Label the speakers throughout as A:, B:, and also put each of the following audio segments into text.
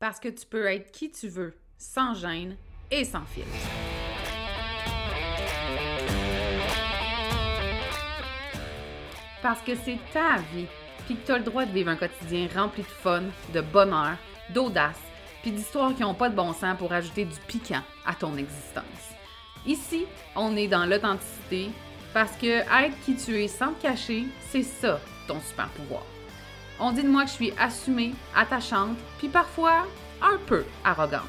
A: parce que tu peux être qui tu veux, sans gêne et sans filtre. Parce que c'est ta vie, puis que tu as le droit de vivre un quotidien rempli de fun, de bonheur, d'audace, puis d'histoires qui n'ont pas de bon sens pour ajouter du piquant à ton existence. Ici, on est dans l'authenticité, parce que être qui tu es sans te cacher, c'est ça ton super pouvoir. On dit de moi que je suis assumée, attachante, puis parfois un peu arrogante.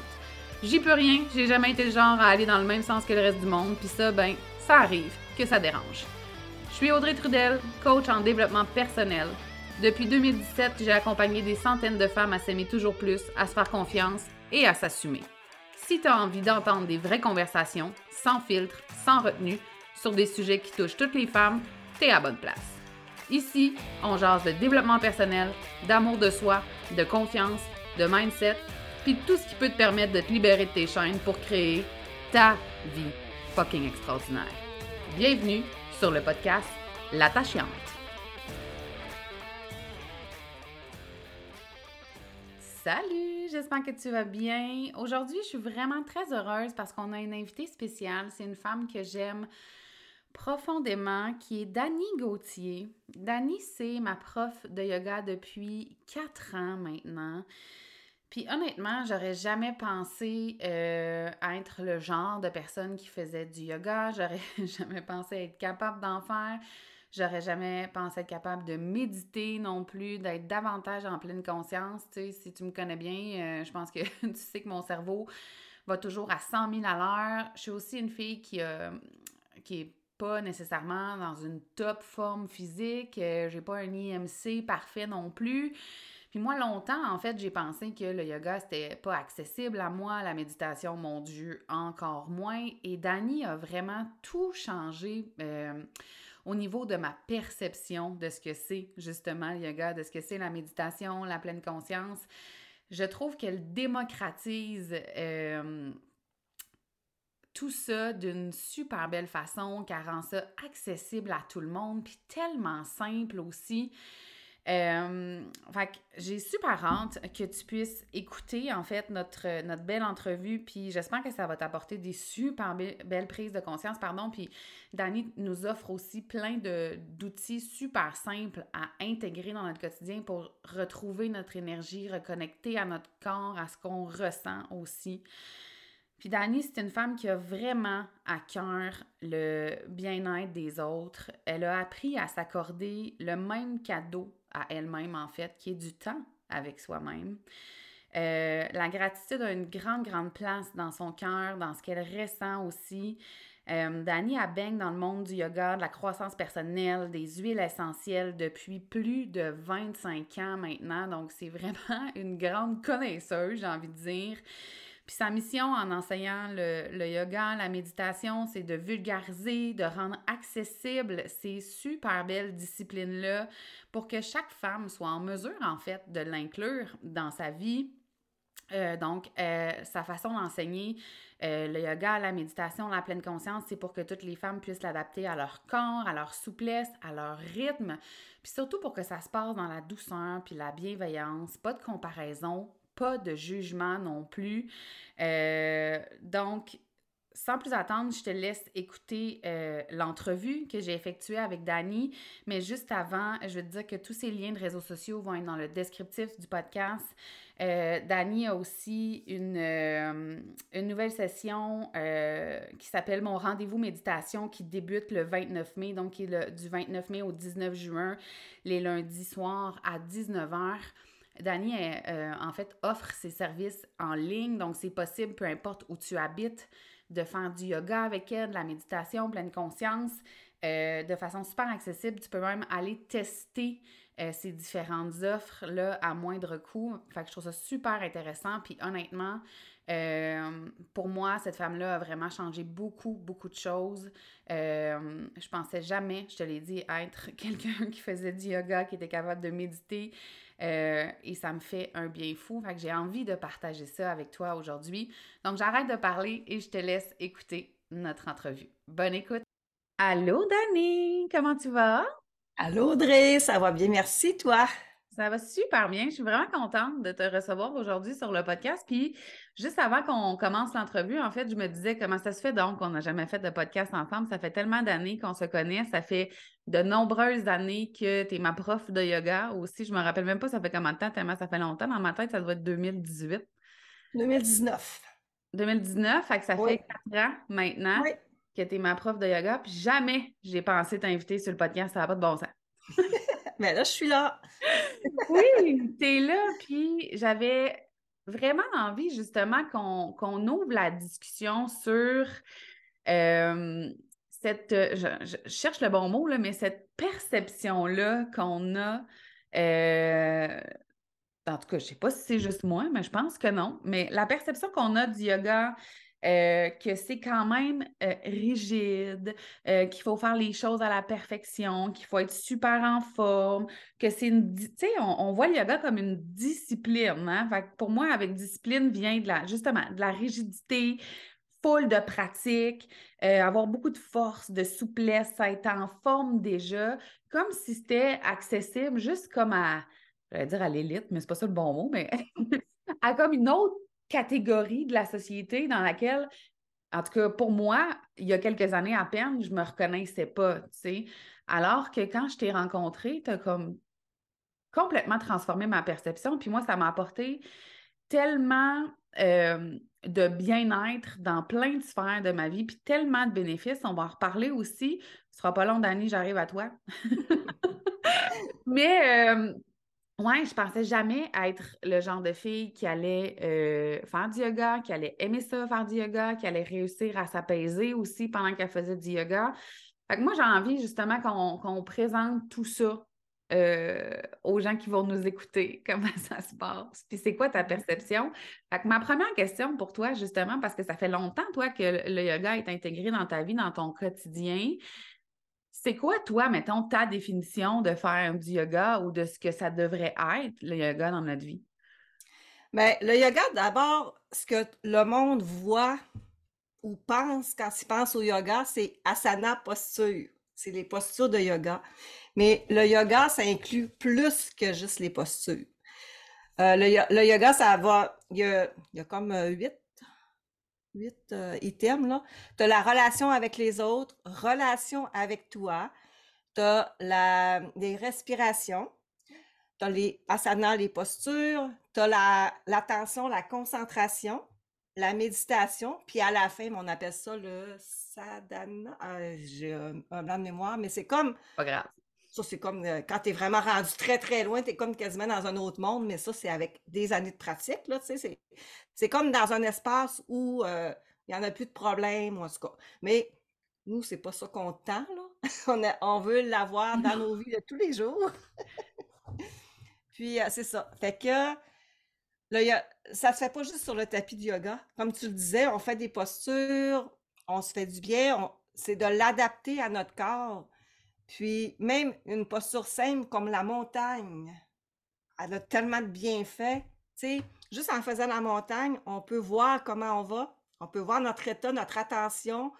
A: J'y peux rien, j'ai jamais été le genre à aller dans le même sens que le reste du monde, puis ça, ben, ça arrive que ça dérange. Je suis Audrey Trudel, coach en développement personnel. Depuis 2017, j'ai accompagné des centaines de femmes à s'aimer toujours plus, à se faire confiance et à s'assumer. Si tu as envie d'entendre des vraies conversations, sans filtre, sans retenue, sur des sujets qui touchent toutes les femmes, t'es à bonne place. Ici, on jase de développement personnel, d'amour de soi, de confiance, de mindset, puis tout ce qui peut te permettre de te libérer de tes chaînes pour créer ta vie fucking extraordinaire. Bienvenue sur le podcast L'attachante. Salut, j'espère que tu vas bien. Aujourd'hui, je suis vraiment très heureuse parce qu'on a une invitée spéciale. C'est une femme que j'aime profondément, qui est Dani Gauthier. Dani, c'est ma prof de yoga depuis quatre ans maintenant. Puis honnêtement, j'aurais jamais pensé euh, être le genre de personne qui faisait du yoga. J'aurais jamais pensé être capable d'en faire. J'aurais jamais pensé être capable de méditer non plus, d'être davantage en pleine conscience. Tu sais, si tu me connais bien, euh, je pense que tu sais que mon cerveau va toujours à 100 000 à l'heure. Je suis aussi une fille qui, qui est pas nécessairement dans une top forme physique. j'ai pas un IMC parfait non plus. Puis moi, longtemps, en fait, j'ai pensé que le yoga, c'était pas accessible à moi, la méditation, mon Dieu, encore moins. Et Dani a vraiment tout changé euh, au niveau de ma perception de ce que c'est justement le yoga, de ce que c'est la méditation, la pleine conscience. Je trouve qu'elle démocratise euh, tout ça d'une super belle façon, qu'elle rend ça accessible à tout le monde, puis tellement simple aussi. Euh, fait que j'ai super hâte que tu puisses écouter en fait notre, notre belle entrevue, puis j'espère que ça va t'apporter des super belles prises de conscience, pardon. Puis Dani nous offre aussi plein d'outils super simples à intégrer dans notre quotidien pour retrouver notre énergie, reconnecter à notre corps, à ce qu'on ressent aussi. Puis Dani, c'est une femme qui a vraiment à cœur le bien-être des autres. Elle a appris à s'accorder le même cadeau à elle-même, en fait, qui est du temps avec soi-même. Euh, la gratitude a une grande, grande place dans son cœur, dans ce qu'elle ressent aussi. Euh, Dani a baigne dans le monde du yoga, de la croissance personnelle, des huiles essentielles depuis plus de 25 ans maintenant. Donc, c'est vraiment une grande connaisseuse, j'ai envie de dire. Puis sa mission en enseignant le, yoga, la méditation, c'est de vulgariser, de rendre accessible ces super belles disciplines-là pour que chaque femme soit en mesure, en fait, de l'inclure dans sa vie. Euh, donc, euh, sa façon d'enseigner euh, le yoga, la méditation, la pleine conscience, c'est pour que toutes les femmes puissent l'adapter à leur corps, à leur souplesse, à leur rythme, puis surtout pour que ça se passe dans la douceur puis la bienveillance, pas de comparaison, pas de jugement non plus. Euh, donc, sans plus attendre, je te laisse écouter euh, l'entrevue que j'ai effectuée avec Dani. Mais juste avant, je veux te dire que tous ces liens de réseaux sociaux vont être dans le descriptif du podcast. Euh, Dani a aussi une, une nouvelle session qui s'appelle Mon rendez-vous méditation qui débute le 29 mai, donc qui est du 29 mai au 19 juin, les lundis soirs à 19h. Dani, euh, en fait, offre ses services en ligne, donc c'est possible, peu importe où tu habites, de faire du yoga avec elle, de la méditation, pleine conscience, euh, de façon super accessible. Tu peux même aller tester euh, ces différentes offres-là à moindre coût. Fait que je trouve ça super intéressant. Puis honnêtement, pour moi, cette femme-là a vraiment changé beaucoup, beaucoup de choses. je pensais jamais, je te l'ai dit, être quelqu'un qui faisait du yoga, qui était capable de méditer, euh, et ça me fait un bien fou. Fait que j'ai envie de partager ça avec toi aujourd'hui. Donc, j'arrête de parler et je te laisse écouter notre entrevue. Bonne écoute. Allô, Dani, comment tu vas?
B: Allô, Audrey, ça va bien, merci, toi?
A: Ça va super bien. Je suis vraiment contente de te recevoir aujourd'hui sur le podcast. Puis, juste avant qu'on commence l'entrevue, en fait, je me disais comment ça se fait donc qu'on n'a jamais fait de podcast ensemble. Ça fait tellement d'années qu'on se connaît. Ça fait de nombreuses années que tu es ma prof de yoga aussi. Je me rappelle même pas ça fait combien de temps, tellement ça fait longtemps. Dans ma tête, ça doit être 2018.
B: 2019.
A: 2019, fait que ça fait quatre ans maintenant que tu es ma prof de yoga. Puis jamais j'ai pensé t'inviter sur le podcast. Ça n'a pas de bon sens.
B: Mais là, je suis là.
A: oui, tu es là. Puis j'avais vraiment envie, justement, qu'on ouvre la discussion sur euh, cette. Je, cherche le bon mot, là, mais cette perception-là qu'on a. Euh, en tout cas, je ne sais pas si c'est juste moi, mais je pense que non. Mais la perception qu'on a du yoga, euh, que c'est quand même euh, rigide, euh, qu'il faut faire les choses à la perfection, qu'il faut être super en forme, que c'est une... Tu sais, on, voit le yoga comme une discipline. Hein? pour moi, avec discipline vient de la, justement, de la rigidité, full de pratique, avoir beaucoup de force, de souplesse, être en forme déjà, comme si c'était accessible juste comme à, j'allais dire à l'élite, mais c'est pas ça le bon mot, mais à comme une autre catégorie de la société dans laquelle, en tout cas pour moi, il y a quelques années à peine, je ne me reconnaissais pas, tu sais. Alors que quand je t'ai rencontré, tu as comme complètement transformé ma perception. Puis moi, ça m'a apporté tellement de bien-être dans plein de sphères de ma vie, puis tellement de bénéfices. On va en reparler aussi. Ce sera pas long, Dani, j'arrive à toi. Mais oui, je pensais jamais être le genre de fille qui allait euh, faire du yoga, qui allait aimer ça, faire du yoga, qui allait réussir à s'apaiser aussi pendant qu'elle faisait du yoga. Fait que moi, j'ai envie justement qu'on présente tout ça euh, aux gens qui vont nous écouter, comment ça se passe. Puis c'est quoi ta perception? Fait que ma première question pour toi, justement, parce que ça fait longtemps, toi, que le yoga est intégré dans ta vie, dans ton quotidien, c'est quoi, toi, mettons, ta définition de faire du yoga ou de ce que ça devrait être, le yoga, dans notre vie?
B: Bien, le yoga, d'abord, ce que le monde voit ou pense quand il pense au yoga, c'est asana posture. C'est les postures de yoga. Mais le yoga, ça inclut plus que juste les postures. Euh, le, yoga, ça va. Il y a, il y a comme euh, huit huit euh, items. Tu as la relation avec les autres, relation avec toi, tu as les respirations, tu as les asanas, les postures, tu as l'attention, la, concentration, la méditation, puis à la fin, on appelle ça le sadhana. Ah, j'ai un blanc de mémoire, mais c'est comme.
A: Pas grave.
B: Ça, c'est comme euh, quand tu es vraiment rendu très, très loin, tu es comme quasiment dans un autre monde, mais ça, c'est avec des années de pratique. Là, c'est comme dans un espace où euh, il n'y en a plus de problème, en tout cas. Mais nous, c'est pas ça qu'on tend, là. on, on veut l'avoir dans nos vies de tous les jours. Puis, euh, c'est ça. Fait que là, ça se fait pas juste sur le tapis de yoga. Comme tu le disais, on fait des postures, on se fait du bien, c'est de l'adapter à notre corps. Puis même une posture simple comme la montagne, elle a tellement de bienfaits. Tu sais, juste en faisant la montagne, on peut voir comment on va, on peut voir notre état, notre attention,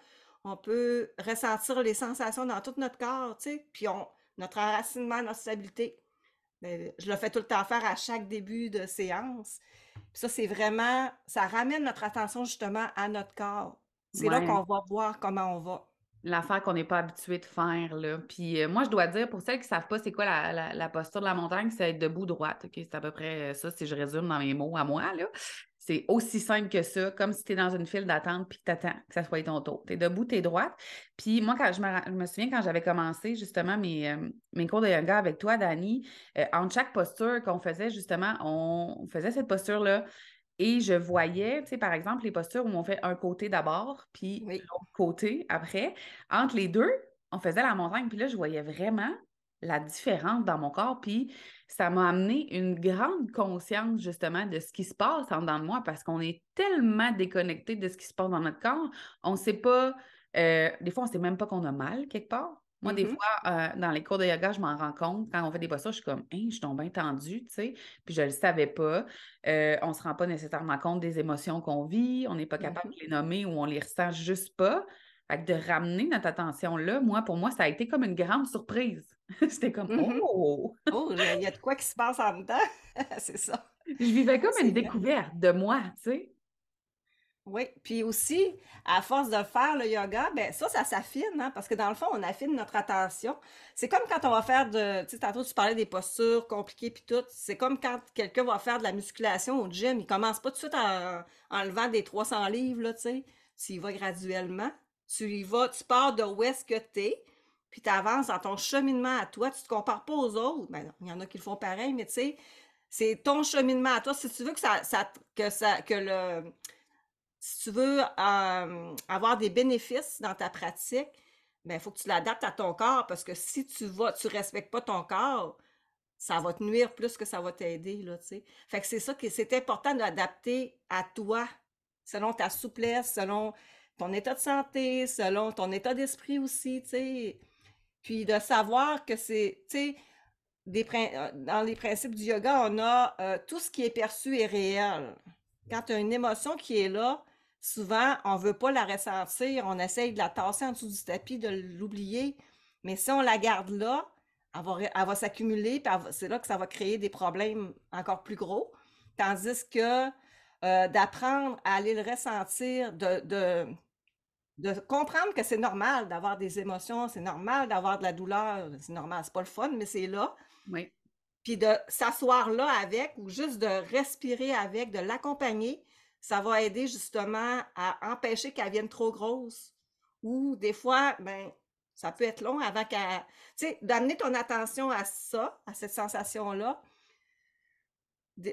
B: on peut ressentir les sensations dans tout notre corps, tu sais, puis on, notre enracinement, notre stabilité. Ben, je le fais tout le temps faire à chaque début de séance. Puis ça, c'est vraiment, ça ramène notre attention justement à notre corps. C'est là qu'on va voir comment on va
A: l'affaire qu'on n'est pas habitué de faire. Là. Puis euh, moi, je dois dire, pour celles qui ne savent pas c'est quoi la, posture de la montagne, c'est être debout droite. C'est à peu près euh, ça, si je résume dans mes mots à moi. Là. C'est aussi simple que ça, comme si tu es dans une file d'attente puis que tu attends que ça soit ton tour. Tu es debout, tu es droite. Puis moi, quand je me, souviens quand j'avais commencé justement mes, euh, mes cours de yoga avec toi, Dani, en chaque posture qu'on faisait, justement, on faisait cette posture-là et je voyais, tu sais, par exemple, les postures où on fait un côté d'abord, puis l'autre côté après. Entre les deux, on faisait la montagne, puis là, je voyais vraiment la différence dans mon corps, puis ça m'a amené une grande conscience justement de ce qui se passe en dedans de moi parce qu'on est tellement déconnecté de ce qui se passe dans notre corps. On ne sait pas, euh, des fois, on ne sait même pas qu'on a mal quelque part. Moi, des mm-hmm. fois, euh, dans les cours de yoga, je m'en rends compte. Quand on fait des postures, je suis comme, hein, je suis tombée tendue, tu sais. Puis je ne le savais pas. Euh, on ne se rend pas nécessairement compte des émotions qu'on vit. On n'est pas capable de les nommer ou on les ressent juste pas. Fait que de ramener notre attention là, moi, pour moi, ça a été comme une grande surprise. C'était comme
B: Mhm.
A: Oh!
B: Oh, il y a- de quoi qui se passe en dedans. C'est ça.
A: Je vivais comme une découverte de moi, tu sais.
B: Oui, puis aussi, à force de faire le yoga, ben ça, ça s'affine, hein, parce que dans le fond, on affine notre attention. C'est comme quand on va faire de, tu sais, tantôt tu parlais des postures compliquées puis tout, c'est comme quand quelqu'un va faire de la musculation au gym, il commence pas tout de suite en, levant des 300 livres, là, tu sais, tu y vas graduellement, tu y vas, tu pars de où est-ce que t'es, puis tu avances dans ton cheminement à toi, tu te compares pas aux autres, ben il y en a qui le font pareil, mais tu sais, c'est ton cheminement à toi, si tu veux que ça, ça que ça, que le si tu veux avoir des bénéfices dans ta pratique, ben, il faut que tu l'adaptes à ton corps parce que si tu vas, tu respectes pas ton corps, ça va te nuire plus que ça va t'aider, là. Fait que c'est ça que c'est important d'adapter à toi, selon ta souplesse, selon ton état de santé, selon ton état d'esprit aussi, tu sais. Puis de savoir que c'est, tu sais, euh, dans les principes du yoga, on a euh, tout ce qui est perçu est réel. Quand tu as une émotion qui est là, souvent, on veut pas la ressentir, on essaye de la tasser en dessous du tapis, de l'oublier. Mais si on la garde là, elle va, ré- elle va s'accumuler, puis c'est là que ça va créer des problèmes encore plus gros. Tandis que euh, d'apprendre à aller le ressentir, de, de, de comprendre que c'est normal d'avoir des émotions, c'est normal d'avoir de la douleur, c'est normal, c'est pas le fun, mais c'est là.
A: Oui.
B: Puis de s'asseoir là avec ou juste de respirer avec, de l'accompagner, ça va aider justement à empêcher qu'elle vienne trop grosse. Ou des fois, ben, ça peut être long avant qu'elle. Tu sais, d'amener ton attention à ça, à cette sensation-là.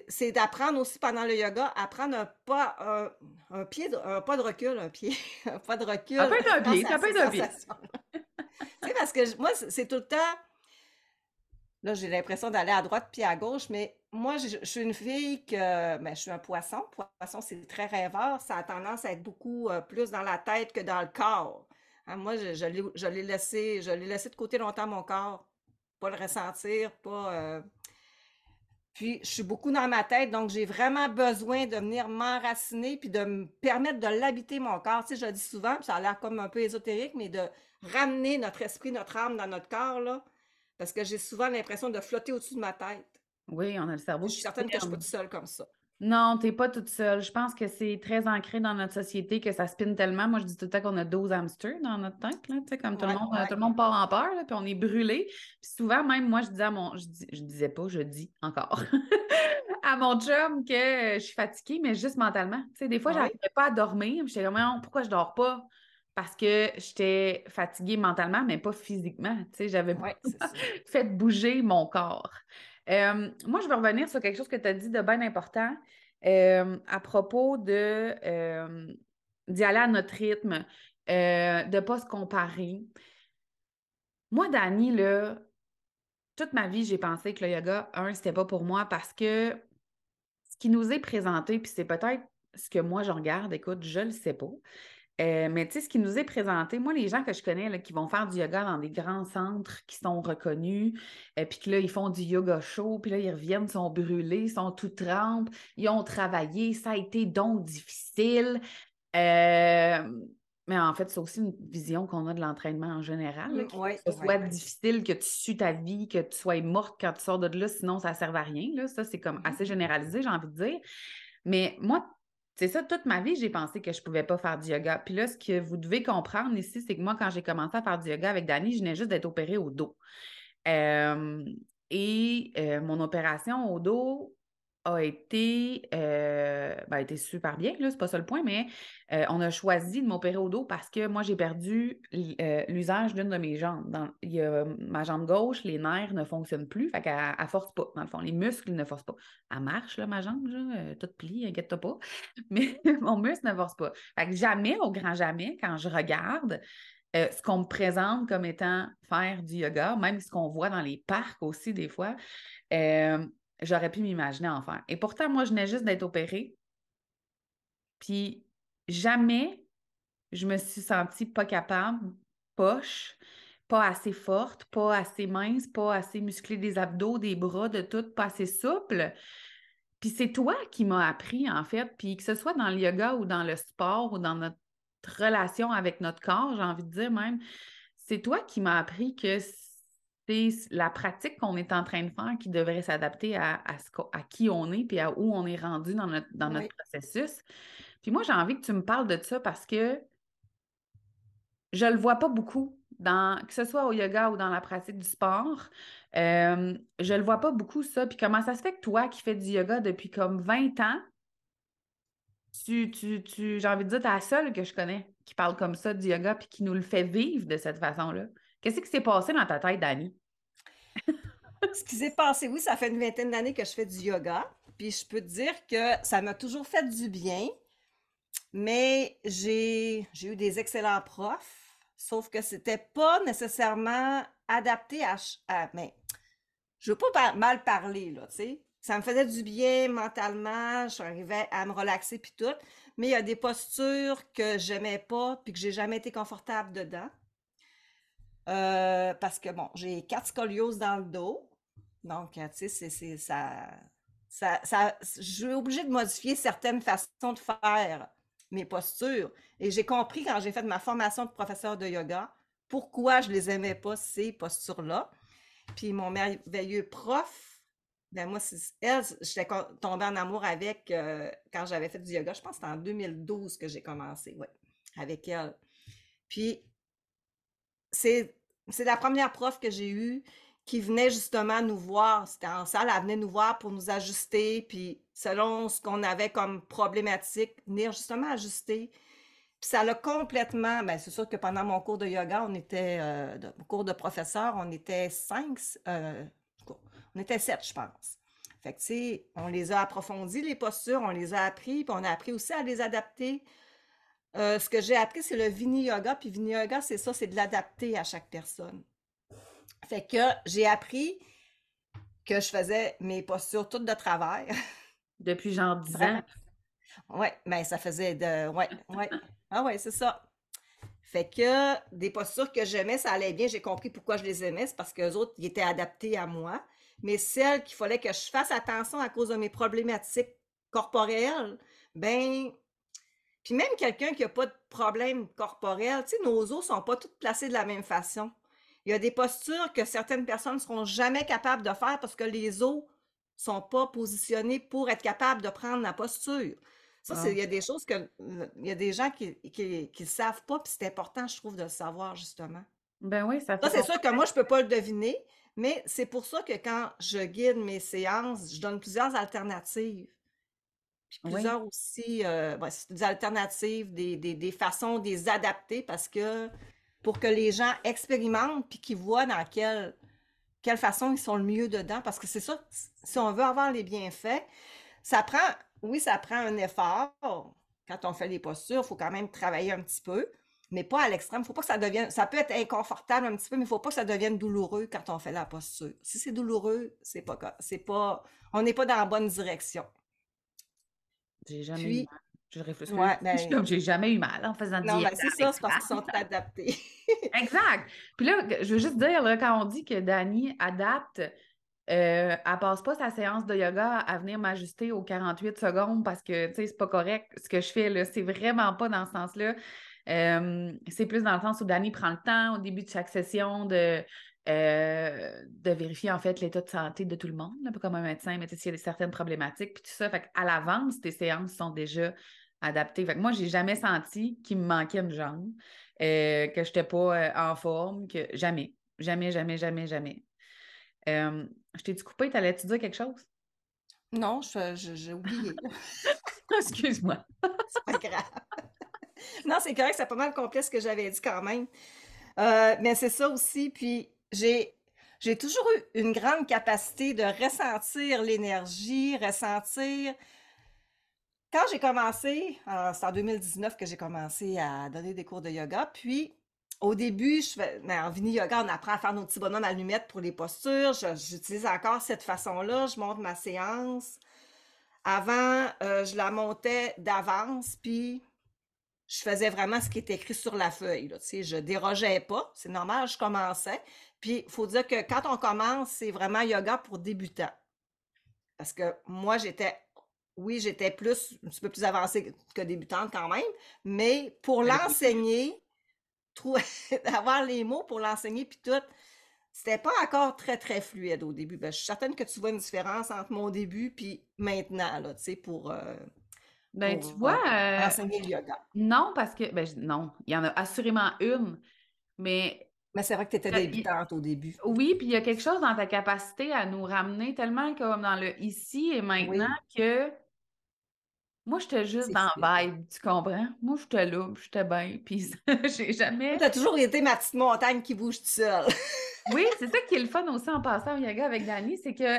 B: C'est d'apprendre aussi pendant le yoga à prendre un pas, un, un pied, de- un pas de recul, un pied, un pas de recul.
A: Ça peut être un pied, ça peut être un pied.
B: tu sais, parce que moi, c'est c'est tout le temps. Là, j'ai l'impression d'aller à droite puis à gauche, mais moi, je, suis une fille que, ben, je suis un poisson. Poisson, c'est très rêveur. Ça a tendance à être beaucoup euh, plus dans la tête que dans le corps. Hein, moi, je, je l'ai je l'ai laissé, je l'ai laissé de côté longtemps, mon corps. Pas le ressentir, pas. euh, Puis, je suis beaucoup dans ma tête, donc j'ai vraiment besoin de venir m'enraciner puis de me permettre de l'habiter, mon corps. Tu sais, je le dis souvent, puis ça a l'air comme un peu ésotérique, mais de ramener notre esprit, notre âme dans notre corps, là, parce que j'ai souvent l'impression de flotter au-dessus de ma tête.
A: Oui, on a le cerveau
B: Je suis certaine que je suis pas toute seule comme ça.
A: Non, t'es pas toute seule. Je pense que c'est très ancré dans notre société que ça spinne tellement. Moi, je dis tout le temps qu'on a 12 hamsters dans notre tête, là, tu comme tout le monde,
B: ouais.
A: tout le monde part en peur, là, puis on est brûlé. Puis souvent, même moi, je disais à mon, je, dis- je disais pas, je dis encore à mon chum que je suis fatiguée, mais juste mentalement. Tu des fois,
B: Ah oui?
A: j'arrivais pas à dormir. J'étais comme, pourquoi je dors pas? Parce que j'étais fatiguée mentalement, mais pas physiquement. Tu sais, j'avais fait bouger mon corps. Euh, moi, je vais revenir sur quelque chose que tu as dit de bien important euh, à propos de euh, d'y aller à notre rythme, euh, de ne pas se comparer. Moi, Dani, là, toute ma vie, j'ai pensé que le yoga, un, c'était pas pour moi parce que ce qui nous est présenté, puis c'est peut-être ce que moi je regarde, écoute, je le sais pas. Euh, mais tu sais, ce qui nous est présenté, moi, les gens que je connais là, qui vont faire du yoga dans des grands centres qui sont reconnus, et puis que là, ils font du yoga chaud, puis là, ils reviennent, sont brûlés, sont tout trempes, ils ont travaillé, ça a été donc difficile. Euh, mais en fait, c'est aussi une vision qu'on a de l'entraînement en général, là,
B: Mm,
A: que ce soit difficile, que tu sues ta vie, que tu sois morte quand tu sors de là, sinon ça ne sert à rien. Là. Ça, c'est comme
B: Mhm.
A: assez généralisé, j'ai envie de dire. Mais moi, c'est ça, toute ma vie, j'ai pensé que je ne pouvais pas faire du yoga. Puis là, ce que vous devez comprendre ici, c'est que moi, quand j'ai commencé à faire du yoga avec Dani, je venais juste d'être opérée au dos. Euh, et euh, mon opération au dos a été, euh, ben, a été super bien, là, c'est pas ça le point, mais euh, on a choisi de m'opérer au dos parce que moi, j'ai perdu euh, l'usage d'une de mes jambes. Dans, y a ma jambe gauche, les nerfs ne fonctionnent plus, fait elle force pas, dans le fond. Les muscles ne forcent pas. Elle marche, là, ma jambe, là, toute plie, inquiète-toi pas, mais mon muscle ne force pas. Fait que jamais, au grand jamais, quand je regarde, ce qu'on me présente comme étant faire du yoga, même ce qu'on voit dans les parcs aussi des fois, j'aurais pu m'imaginer en faire. Et pourtant, moi, je venais juste d'être opérée. Puis jamais je me suis sentie pas capable, poche, pas assez forte, pas assez mince, pas assez musclée des abdos, des bras, de tout, pas assez souple. Puis c'est toi qui m'as appris, en fait, puis que ce soit dans le yoga ou dans le sport ou dans notre relation avec notre corps, j'ai envie de dire même, c'est toi qui m'as appris que c'est la pratique qu'on est en train de faire qui devrait s'adapter à, à, qui on est puis à où on est rendu dans notre, dans notre processus. Puis moi, j'ai envie que tu me parles de ça parce que je le vois pas beaucoup, dans, que ce soit au yoga ou dans la pratique du sport. Euh, je le vois pas beaucoup, ça. Puis comment ça se fait que toi, qui fais du yoga depuis comme 20 ans, tu, tu, tu j'ai envie de dire, tu es la seule que je connais qui parle comme ça du yoga puis qui nous le fait vivre de cette façon-là. Qu'est-ce qui s'est passé dans ta tête, Dani?
B: Ce qui s'est passé, oui, ça fait une vingtaine d'années que je fais du yoga. Puis je peux te dire que ça m'a toujours fait du bien. Mais j'ai eu des excellents profs, sauf que c'était pas nécessairement adapté à, mais je veux pas mal parler là, tu sais. Ça me faisait du bien mentalement, je arrivais à me relaxer puis tout, mais il y a des postures que j'aimais pas puis que j'ai jamais été confortable dedans. Euh, parce que bon, j'ai quatre scolioses dans le dos. Donc, tu sais, c'est ça, je suis obligée de modifier certaines façons de faire mes postures. Et j'ai compris quand j'ai fait ma formation de professeur de yoga pourquoi je les aimais pas, ces postures-là. Puis mon merveilleux prof, ben moi, elle, j'étais tombée en amour avec euh, quand j'avais fait du yoga. Je pense que c'était en 2012 que j'ai commencé, oui, avec elle. Puis c'est la première prof que j'ai eue qui venait justement nous voir. C'était en salle, elle venait nous voir pour nous ajuster, puis selon ce qu'on avait comme problématique, venir justement ajuster. Puis ça l'a complètement. Bien, c'est sûr que pendant mon cours de yoga, on était, euh, cours de professeur, on était cinq, euh, on était sept, je pense. Fait que, tu sais, on les a approfondis, les postures, on les a appris, puis on a appris aussi à les adapter. Euh, ce que j'ai appris, c'est le Vini Yoga, puis Vini Yoga, c'est ça, c'est de l'adapter à chaque personne. Fait que j'ai appris que je faisais mes postures toutes de travers.
A: Depuis genre 10 ans?
B: Oui, mais ça faisait de. Ouais, ouais. Ah ouais, c'est ça. Fait que des postures que j'aimais, ça allait bien. J'ai compris pourquoi je les aimais. C'est parce qu'eux autres, ils étaient adaptés à moi. Mais celles qu'il fallait que je fasse attention à cause de mes problématiques corporelles, ben. Puis même quelqu'un qui n'a pas de problème corporel, tu sais, nos os sont pas toutes placés de la même façon. Il y a des postures que certaines personnes ne seront jamais capables de faire parce que les os sont pas positionnés pour être capables de prendre la posture. Ça, il y a des choses que il y a des gens qui ne savent pas, puis c'est important, je trouve, de le savoir, justement.
A: Ben oui, ça
B: fait. c'est sûr que moi, je ne peux pas le deviner, mais c'est pour ça que quand je guide mes séances, je donne plusieurs alternatives. Puis plusieurs aussi, euh, des alternatives, des, des, des façons de les adapter parce que pour que les gens expérimentent puis qu'ils voient dans quelle, quelle façon ils sont le mieux dedans. Parce que c'est ça, si on veut avoir les bienfaits, ça prend, oui, ça prend un effort. Quand on fait les postures, il faut quand même travailler un petit peu, mais pas à l'extrême. Il faut pas que ça devienne, ça peut être inconfortable un petit peu, mais il faut pas que ça devienne douloureux quand on fait la posture. Si c'est douloureux, c'est pas, c'est pas, on n'est pas dans la bonne direction.
A: J'ai jamais je réfléchis. Ouais, ben... j'ai jamais eu mal en faisant
B: Non, ben, c'est ça, c'est parce qu'ils sont adaptés.
A: exact. Puis là, je veux juste dire, là, quand on dit que Dani adapte, euh, elle passe pas sa séance de yoga à venir m'ajuster aux 48 secondes parce que, tu sais, c'est pas correct ce que je fais, là. C'est vraiment pas dans ce sens-là. Euh, c'est plus dans le sens où Dani prend le temps au début de chaque session de, euh, de vérifier en fait l'état de santé de tout le monde, un peu comme un médecin, mais s'il y a certaines problématiques, puis tout ça. Fait à l'avance, tes séances sont déjà adapté. Fait que moi, j'ai jamais senti qu'il me manquait une jambe, euh, que je n'étais pas euh, en forme, que jamais, jamais, jamais, jamais, jamais. Euh, je t'ai-tu coupé? T'allais-tu dire quelque chose?
B: Non, j'ai oublié.
A: Excuse-moi.
B: c'est pas grave. non, c'est correct, c'est pas mal complet ce que j'avais dit quand même. mais c'est ça aussi. Puis j'ai j'ai toujours eu une grande capacité de ressentir l'énergie, ressentir quand j'ai commencé, c'est en 2019 que j'ai commencé à donner des cours de yoga. Puis, au début, je fais, ben, en Vini Yoga, on apprend à faire nos petits bonhommes allumettes pour les postures. J'utilise encore cette façon-là. Je monte ma séance. Avant, euh, je la montais d'avance, puis je faisais vraiment ce qui était écrit sur la feuille. Là, je dérogeais pas. C'est normal, je commençais. Puis, il faut dire que quand on commence, c'est vraiment yoga pour débutants. Parce que moi, j'étais oui, j'étais plus, un petit peu plus avancée que débutante quand même, mais pour l'enseigner, avoir les mots pour l'enseigner, puis tout, c'était pas encore très, très fluide au début. Ben, je suis certaine que tu vois une différence entre mon début puis maintenant, là, tu sais, pour, euh,
A: ben, tu vois, euh,
B: enseigner le yoga.
A: Non, parce que, ben, non, il y en a assurément une, mais
B: mais c'est vrai que tu étais débutante au début.
A: Oui, puis il y a quelque chose dans ta capacité à nous ramener tellement comme dans le ici et maintenant que moi, j'étais juste dans le vibe, tu comprends? Moi, j'étais là, j'étais bien, puis j'ai jamais...
B: Tu as toujours été ma petite montagne qui bouge toute seule.
A: oui, c'est ça qui est le fun aussi en passant au yoga avec Dani, c'est que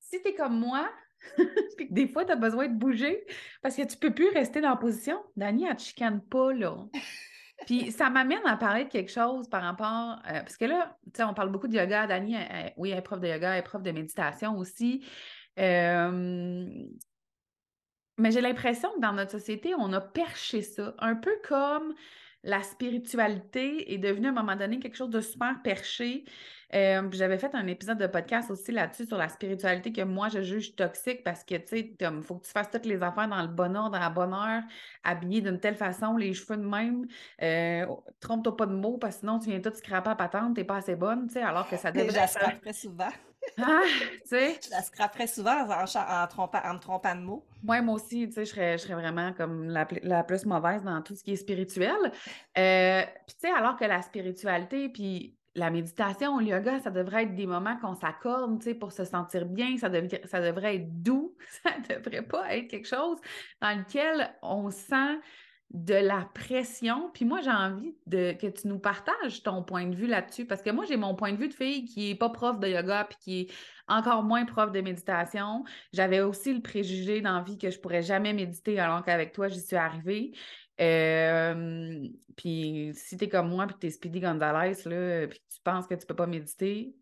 A: si tu es comme moi, puis des fois, tu as besoin de bouger parce que tu peux plus rester dans la position, Dani, elle te chicane pas, là. Puis ça m'amène à parler de quelque chose par rapport. Euh, parce que là, tu sais, on parle beaucoup de yoga. Dani, oui, elle est prof de yoga, elle est prof de méditation aussi. Euh, mais j'ai l'impression que dans notre société, on a perché ça. Un peu comme la spiritualité est devenue à un moment donné quelque chose de super perché. Euh, j'avais fait un épisode de podcast aussi là-dessus sur la spiritualité que moi je juge toxique parce que tu sais, il faut que tu fasses toutes les affaires dans le bon ordre, dans la bonne heure, habillé d'une telle façon, les cheveux de même. Euh, trompe-toi pas de mots parce que sinon tu viens tout scraper à patente, t'es pas assez bonne, tu sais, alors que ça devrait.
B: Je très souvent.
A: Ah, tu sais?
B: Je la scraperais souvent en, en, trompant, en me trompant de mots.
A: Ouais, moi aussi, tu sais, je serais, je serais vraiment comme la, la, plus mauvaise dans tout ce qui est spirituel. Euh, puis, tu sais, alors que la spiritualité, puis la méditation, le yoga, ça devrait être des moments qu'on s'accorde, tu sais, pour se sentir bien, ça, ça devrait être doux, ça devrait pas être quelque chose dans lequel on sent de la pression. Puis moi, j'ai envie de, que tu nous partages ton point de vue là-dessus, parce que moi, j'ai mon point de vue de fille qui n'est pas prof de yoga, puis qui est encore moins prof de méditation. J'avais aussi le préjugé d'envie que je pourrais jamais méditer, alors qu'avec toi, j'y suis arrivée. Euh, puis si tu es comme moi, puis tu es Speedy Gonzalez, là, puis tu penses que tu peux pas méditer,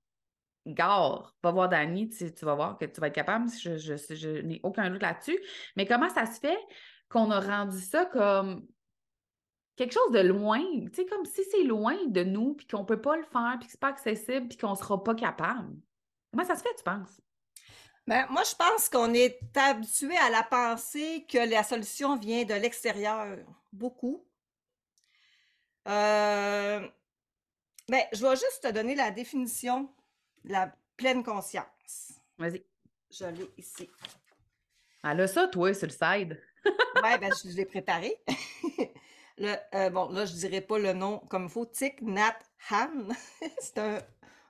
A: gare, va voir Dani, tu, vas voir que tu vas être capable, je n'ai aucun doute là-dessus. Mais comment ça se fait? Qu'on a rendu ça comme quelque chose de loin, tu sais, comme si c'est loin de nous, puis qu'on peut pas le faire, puis que c'est pas accessible, puis qu'on sera pas capable. Comment ça se fait, tu penses?
B: Ben, moi, je pense qu'on est habitué à la pensée que la solution vient de l'extérieur, beaucoup. Euh, ben, je vais juste te donner la définition de la pleine conscience.
A: Vas-y.
B: Je l'ai ici.
A: Ah là, ça, toi, sur le side.
B: Oui, ben, je l'ai préparé. le, euh, bon, là, je ne dirais pas le nom comme il faut. Thich Nhat Han. C'est un,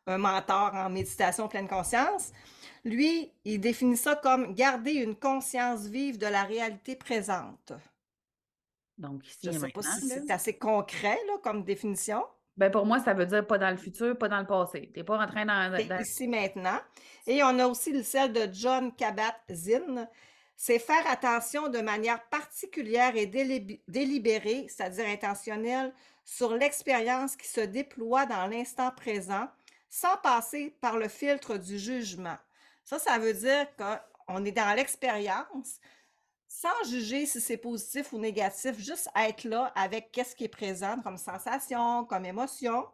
B: un mentor en méditation pleine conscience. Lui, il définit ça comme garder une conscience vive de la réalité présente.
A: Donc, ici
B: Je ne sais pas si c'est assez concret là, comme définition.
A: Ben pour moi, ça veut dire pas dans le futur, pas dans le passé. Tu n'es pas en train dans,
B: Ici maintenant. Et on a aussi le celle de John Kabat-Zinn. C'est faire attention de manière particulière et délibérée, c'est-à-dire intentionnelle, sur l'expérience qui se déploie dans l'instant présent sans passer par le filtre du jugement. Ça, ça veut dire qu'on est dans l'expérience sans juger si c'est positif ou négatif, juste être là avec qu'est-ce qui est présent comme sensation, comme émotion.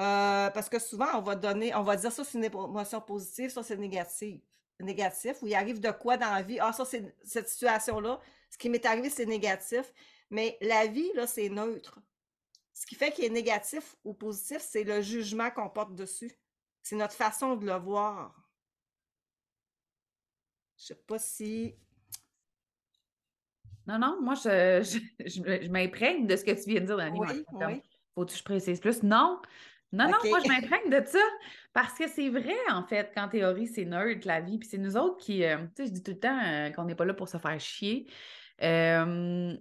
B: Euh, parce que souvent, on va donner, on va dire ça, c'est une émotion positive, ça, c'est négatif. Négatif, ou il arrive de quoi dans la vie? Ah, ça, c'est cette situation-là. Ce qui m'est arrivé, c'est négatif. Mais la vie, là, c'est neutre. Ce qui fait qu'il est négatif ou positif, c'est le jugement qu'on porte dessus. C'est notre façon de le voir. Je sais pas si.
A: Non, non, moi, je, je, m'imprègne de ce que tu viens de dire, Dani.
B: Oui, oui.
A: Faut que je précise plus? Non. Non, non, moi, je m'imprègne de ça parce que c'est vrai, en fait, qu'en théorie, c'est nerd, la vie. Puis c'est nous autres qui, euh, tu sais, je dis tout le temps euh, qu'on n'est pas là pour se faire chier. Euh, tu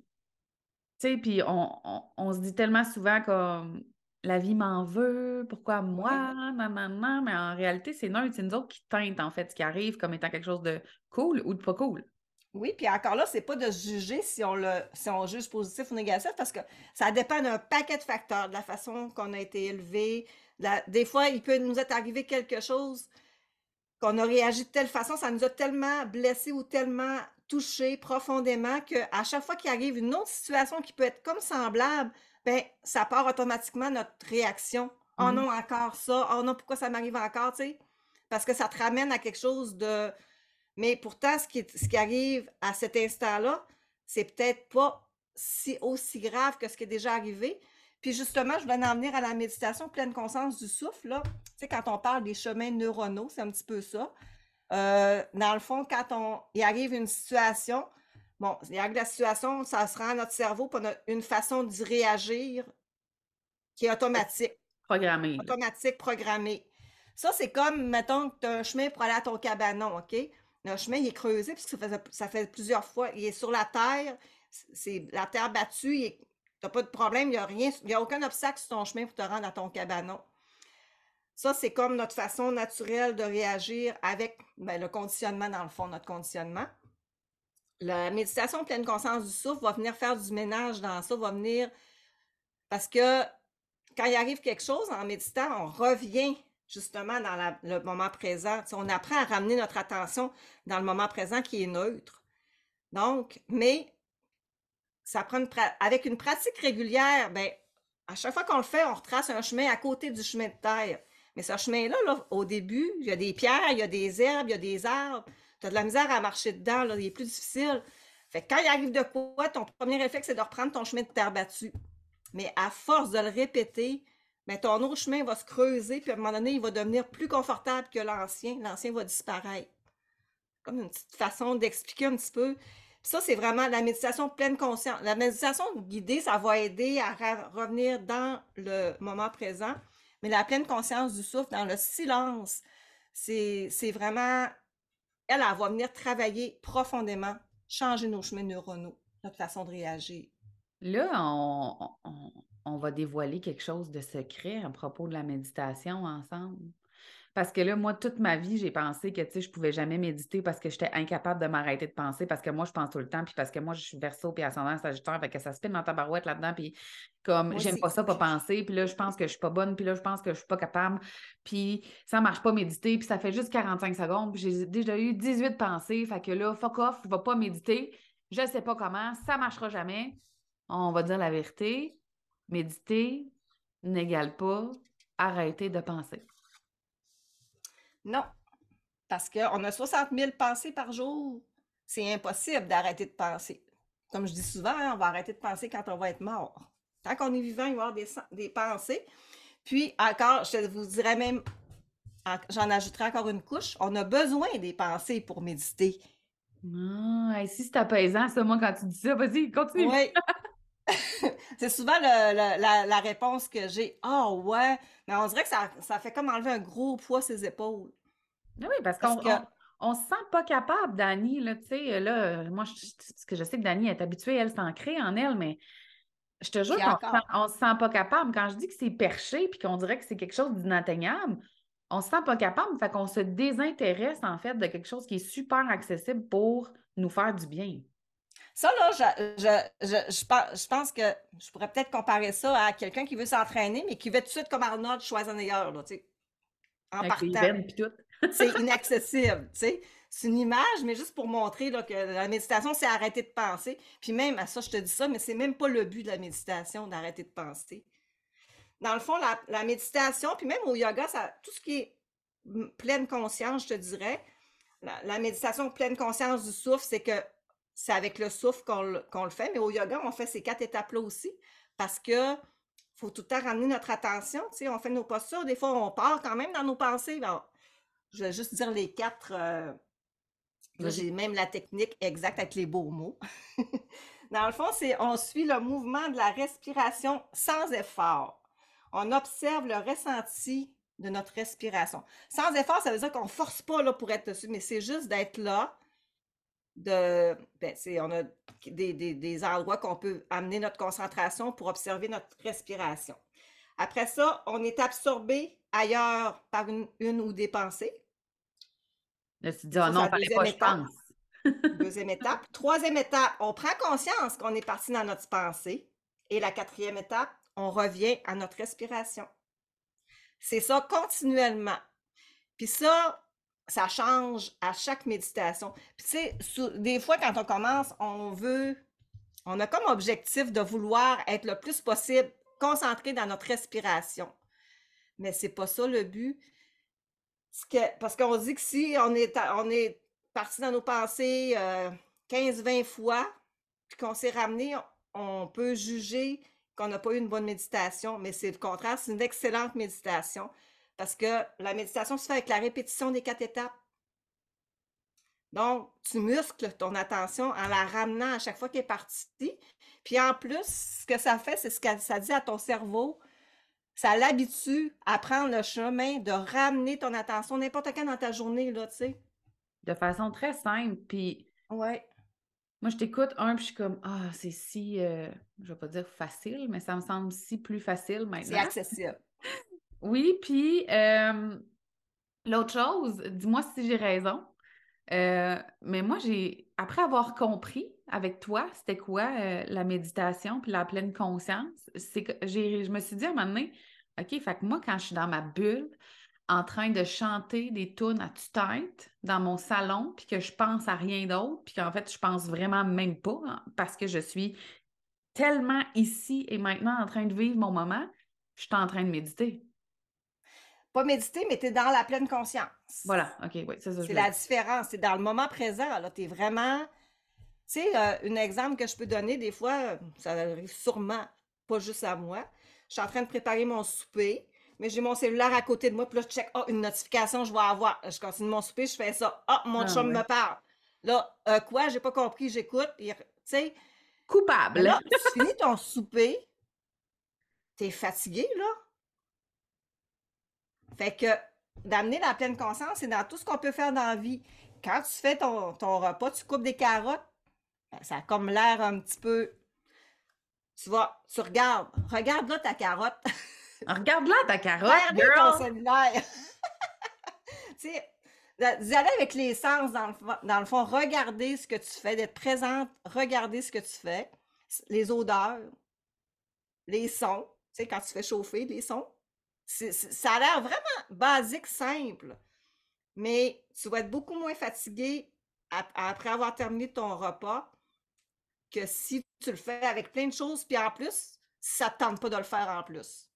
A: sais, puis on, se dit tellement souvent comme la vie m'en veut, pourquoi moi, non, non, non, mais en réalité, c'est neutre, c'est nous autres qui teintent en fait ce qui arrive comme étant quelque chose de cool ou de pas cool.
B: Oui, puis encore là, c'est pas de juger si on le si on juge positif ou négatif parce que ça dépend d'un paquet de facteurs, de la façon qu'on a été élevé. des fois, il peut nous être arrivé quelque chose qu'on a réagi de telle façon, ça nous a tellement blessés ou tellement touchés profondément qu'à chaque fois qu'il arrive une autre situation qui peut être comme semblable, ben ça part automatiquement notre réaction. Oh mmh non, encore ça. Oh non, pourquoi ça m'arrive encore, tu sais? Parce que ça te ramène à quelque chose de Mais pourtant, ce qui, ce qui arrive à cet instant-là, c'est peut-être pas si aussi grave que ce qui est déjà arrivé. Puis justement, je voulais en venir à la méditation pleine conscience du souffle. Là. Tu sais, quand on parle des chemins neuronaux, c'est un petit peu ça. Euh, dans le fond, quand on, il arrive une situation, bon, il arrive la situation, ça se rend à notre cerveau pour une façon d'y réagir qui est automatique.
A: Programmé.
B: Automatique, programmé. Ça, c'est comme, mettons, que tu as un chemin pour aller à ton cabanon, OK? Le chemin, il est creusé, ça fait, ça fait plusieurs fois. Il est sur la terre, c'est la terre battue, tu n'as pas de problème, il n'y a a aucun obstacle sur ton chemin pour te rendre à ton cabanon. Ça, c'est comme notre façon naturelle de réagir avec ben, le conditionnement, dans le fond, notre conditionnement. La méditation pleine conscience du souffle va venir faire du ménage dans ça, va venir parce que quand il arrive quelque chose en méditant, on revient justement dans le moment présent. on apprend à ramener notre attention dans le moment présent qui est neutre. Donc, mais ça prend avec une pratique régulière, ben, à chaque fois qu'on le fait, on retrace un chemin à côté du chemin de terre. Mais ce chemin-là, là, au début, il y a des pierres, il y a des herbes, il y a des arbres. Tu as de la misère à marcher dedans, là, il est plus difficile. Fait quand il arrive de quoi, ton premier réflexe, c'est de reprendre ton chemin de terre battue. Mais à force de le répéter, ben, ton autre chemin va se creuser, puis à un moment donné, il va devenir plus confortable que l'ancien. L'ancien va disparaître. Comme une petite façon d'expliquer un petit peu. ça, c'est vraiment la méditation pleine conscience. La méditation guidée, ça va aider à revenir dans le moment présent. Mais la pleine conscience du souffle, dans le silence, c'est vraiment, elle, elle va venir travailler profondément, changer nos chemins neuronaux, notre façon de réagir.
A: Là, on va dévoiler quelque chose de secret à propos de la méditation ensemble? Parce que là, moi, toute ma vie, j'ai pensé que, tu sais, je pouvais jamais méditer parce que j'étais incapable de m'arrêter de penser, parce que moi, je pense tout le temps, puis parce que moi, je suis verso puis ascendant sagittaire, fait que ça se dans ta barouette là-dedans, puis comme, j'aime pas ça, pas penser, puis là, je pense que je suis pas bonne, puis là, je pense que je suis pas capable, puis ça marche pas méditer, puis ça fait juste 45 secondes, puis j'ai déjà eu 18 pensées, fait que là, fuck off, je vais pas méditer, je sais pas comment, ça marchera jamais. On va dire la vérité, Méditer n'égale pas arrêter de penser.
B: Non, parce qu'on a 60 000 pensées par jour. C'est impossible d'arrêter de penser. Comme je dis souvent, hein, on va arrêter de penser quand on va être mort. Tant qu'on est vivant, il va y avoir des, pensées. Puis encore, je vous dirais même, j'en ajouterai encore une couche, on a besoin des pensées pour méditer.
A: Ah, si c'est apaisant, ça, moi, quand tu dis ça, vas-y, continue.
B: Oui. c'est souvent la, réponse que j'ai. Ah ouais, mais on dirait que ça, fait comme enlever un gros poids ses épaules.
A: Ah oui, parce, qu'on on, se sent pas capable, Dani. Là, tu sais, là, moi, je, parce que je sais que Dani est habituée, elle s'ancrer en elle, mais je te jure qu'on ne se sent pas capable. Quand je dis que c'est perché puis qu'on dirait que c'est quelque chose d'inatteignable, on se sent pas capable. Fait qu'on se désintéresse, en fait, de quelque chose qui est super accessible pour nous faire du bien.
B: Ça, là, je, je, je, pense que je pourrais peut-être comparer ça à quelqu'un qui veut s'entraîner, mais qui veut tout de suite comme Arnold Schwarzenegger, là, tu sais, en partant. c'est inaccessible, tu sais. C'est une image, mais juste pour montrer là, que la méditation, c'est arrêter de penser. Puis même, à ça, je te dis ça, mais c'est même pas le but de la méditation, d'arrêter de penser. Dans le fond, la, méditation, puis même au yoga, ça, tout ce qui est pleine conscience, je te dirais, la, la méditation pleine conscience du souffle, c'est que c'est avec le souffle qu'on le, fait. Mais au yoga, on fait ces quatre étapes-là aussi parce que faut tout le temps ramener notre attention. Tu sais, on fait nos postures. Des fois, on part quand même dans nos pensées. je vais juste dire les quatre. Euh, j'ai même la technique exacte avec les beaux mots. dans le fond, c'est on suit le mouvement de la respiration sans effort. On observe le ressenti de notre respiration. Sans effort, ça veut dire qu'on ne force pas là, pour être dessus, mais c'est juste d'être là, de, ben, on a des, des, endroits qu'on peut amener notre concentration pour observer notre respiration. Après ça, on est absorbé ailleurs par une, une ou des pensées.
A: Là, tu dis, oh non, pas, je pense.
B: deuxième étape. Troisième étape, on prend conscience qu'on est parti dans notre pensée. Et la quatrième étape, on revient à notre respiration. C'est ça continuellement. Puis ça, ça change à chaque méditation. Puis, tu sais, des fois, quand on commence, on veut, on a comme objectif de vouloir être le plus possible concentré dans notre respiration. Mais c'est pas ça le but. Parce qu'on dit que si on est, on est parti dans nos pensées 15-20 fois, puis qu'on s'est ramené, on peut juger qu'on n'a pas eu une bonne méditation, mais c'est le contraire, c'est une excellente méditation parce que la méditation se fait avec la répétition des quatre étapes. Donc, tu muscles ton attention en la ramenant à chaque fois qu'elle est partie. Puis en plus, ce que ça fait, c'est ce que ça dit à ton cerveau. Ça l'habitue à prendre le chemin de ramener ton attention n'importe quand dans ta journée, là, tu sais.
A: De façon très simple. Puis.
B: Ouais.
A: Moi, je t'écoute un, puis je suis comme, ah, c'est si, euh, je vais pas dire facile, mais ça me semble si plus facile maintenant.
B: C'est accessible.
A: Oui, puis euh, l'autre chose, dis-moi si j'ai raison, euh, mais moi, j'ai, après avoir compris avec toi, c'était quoi la méditation puis la pleine conscience, c'est que je me suis dit à un moment donné, OK, fait que moi, quand je suis dans ma bulle, en train de chanter des tunes à tue-tête dans mon salon, puis que je pense à rien d'autre, puis qu'en fait, je pense vraiment même pas, hein, parce que je suis tellement ici et maintenant en train de vivre mon moment, je suis en train de méditer.
B: Pas méditer, mais tu es dans la pleine conscience.
A: Voilà, OK, oui, c'est ça.
B: C'est la différence. C'est dans le moment présent. Là, tu es vraiment. Tu sais, euh, un exemple que je peux donner, des fois, ça arrive sûrement pas juste à moi. Je suis en train de préparer mon souper mais j'ai mon cellulaire à côté de moi, puis là, je check, oh, une notification, je vais avoir. Je continue mon souper, je fais ça. Ah, mon ah, chum me parle. Là, euh, quoi, j'ai pas compris, j'écoute, tu sais.
A: Coupable.
B: Là, tu finis ton souper, t'es fatigué, là. Fait que d'amener la pleine conscience, c'est dans tout ce qu'on peut faire dans la vie. Quand tu fais ton, repas, tu coupes des carottes, ben, ça a comme l'air un petit peu. Tu vois, tu regardes, regarde là ta carotte.
A: Regarde-la, ta carotte.
B: Regarde ton cellulaire. tu sais, d'y aller avec les sens, dans le, dans le fond, regarder ce que tu fais, d'être présente, regarder ce que tu fais, les odeurs, les sons, tu sais, quand tu fais chauffer les sons. Ça a l'air vraiment basique, simple, mais tu vas être beaucoup moins fatigué après avoir terminé ton repas que si tu le fais avec plein de choses, puis en plus, ça ne te tente pas de le faire en plus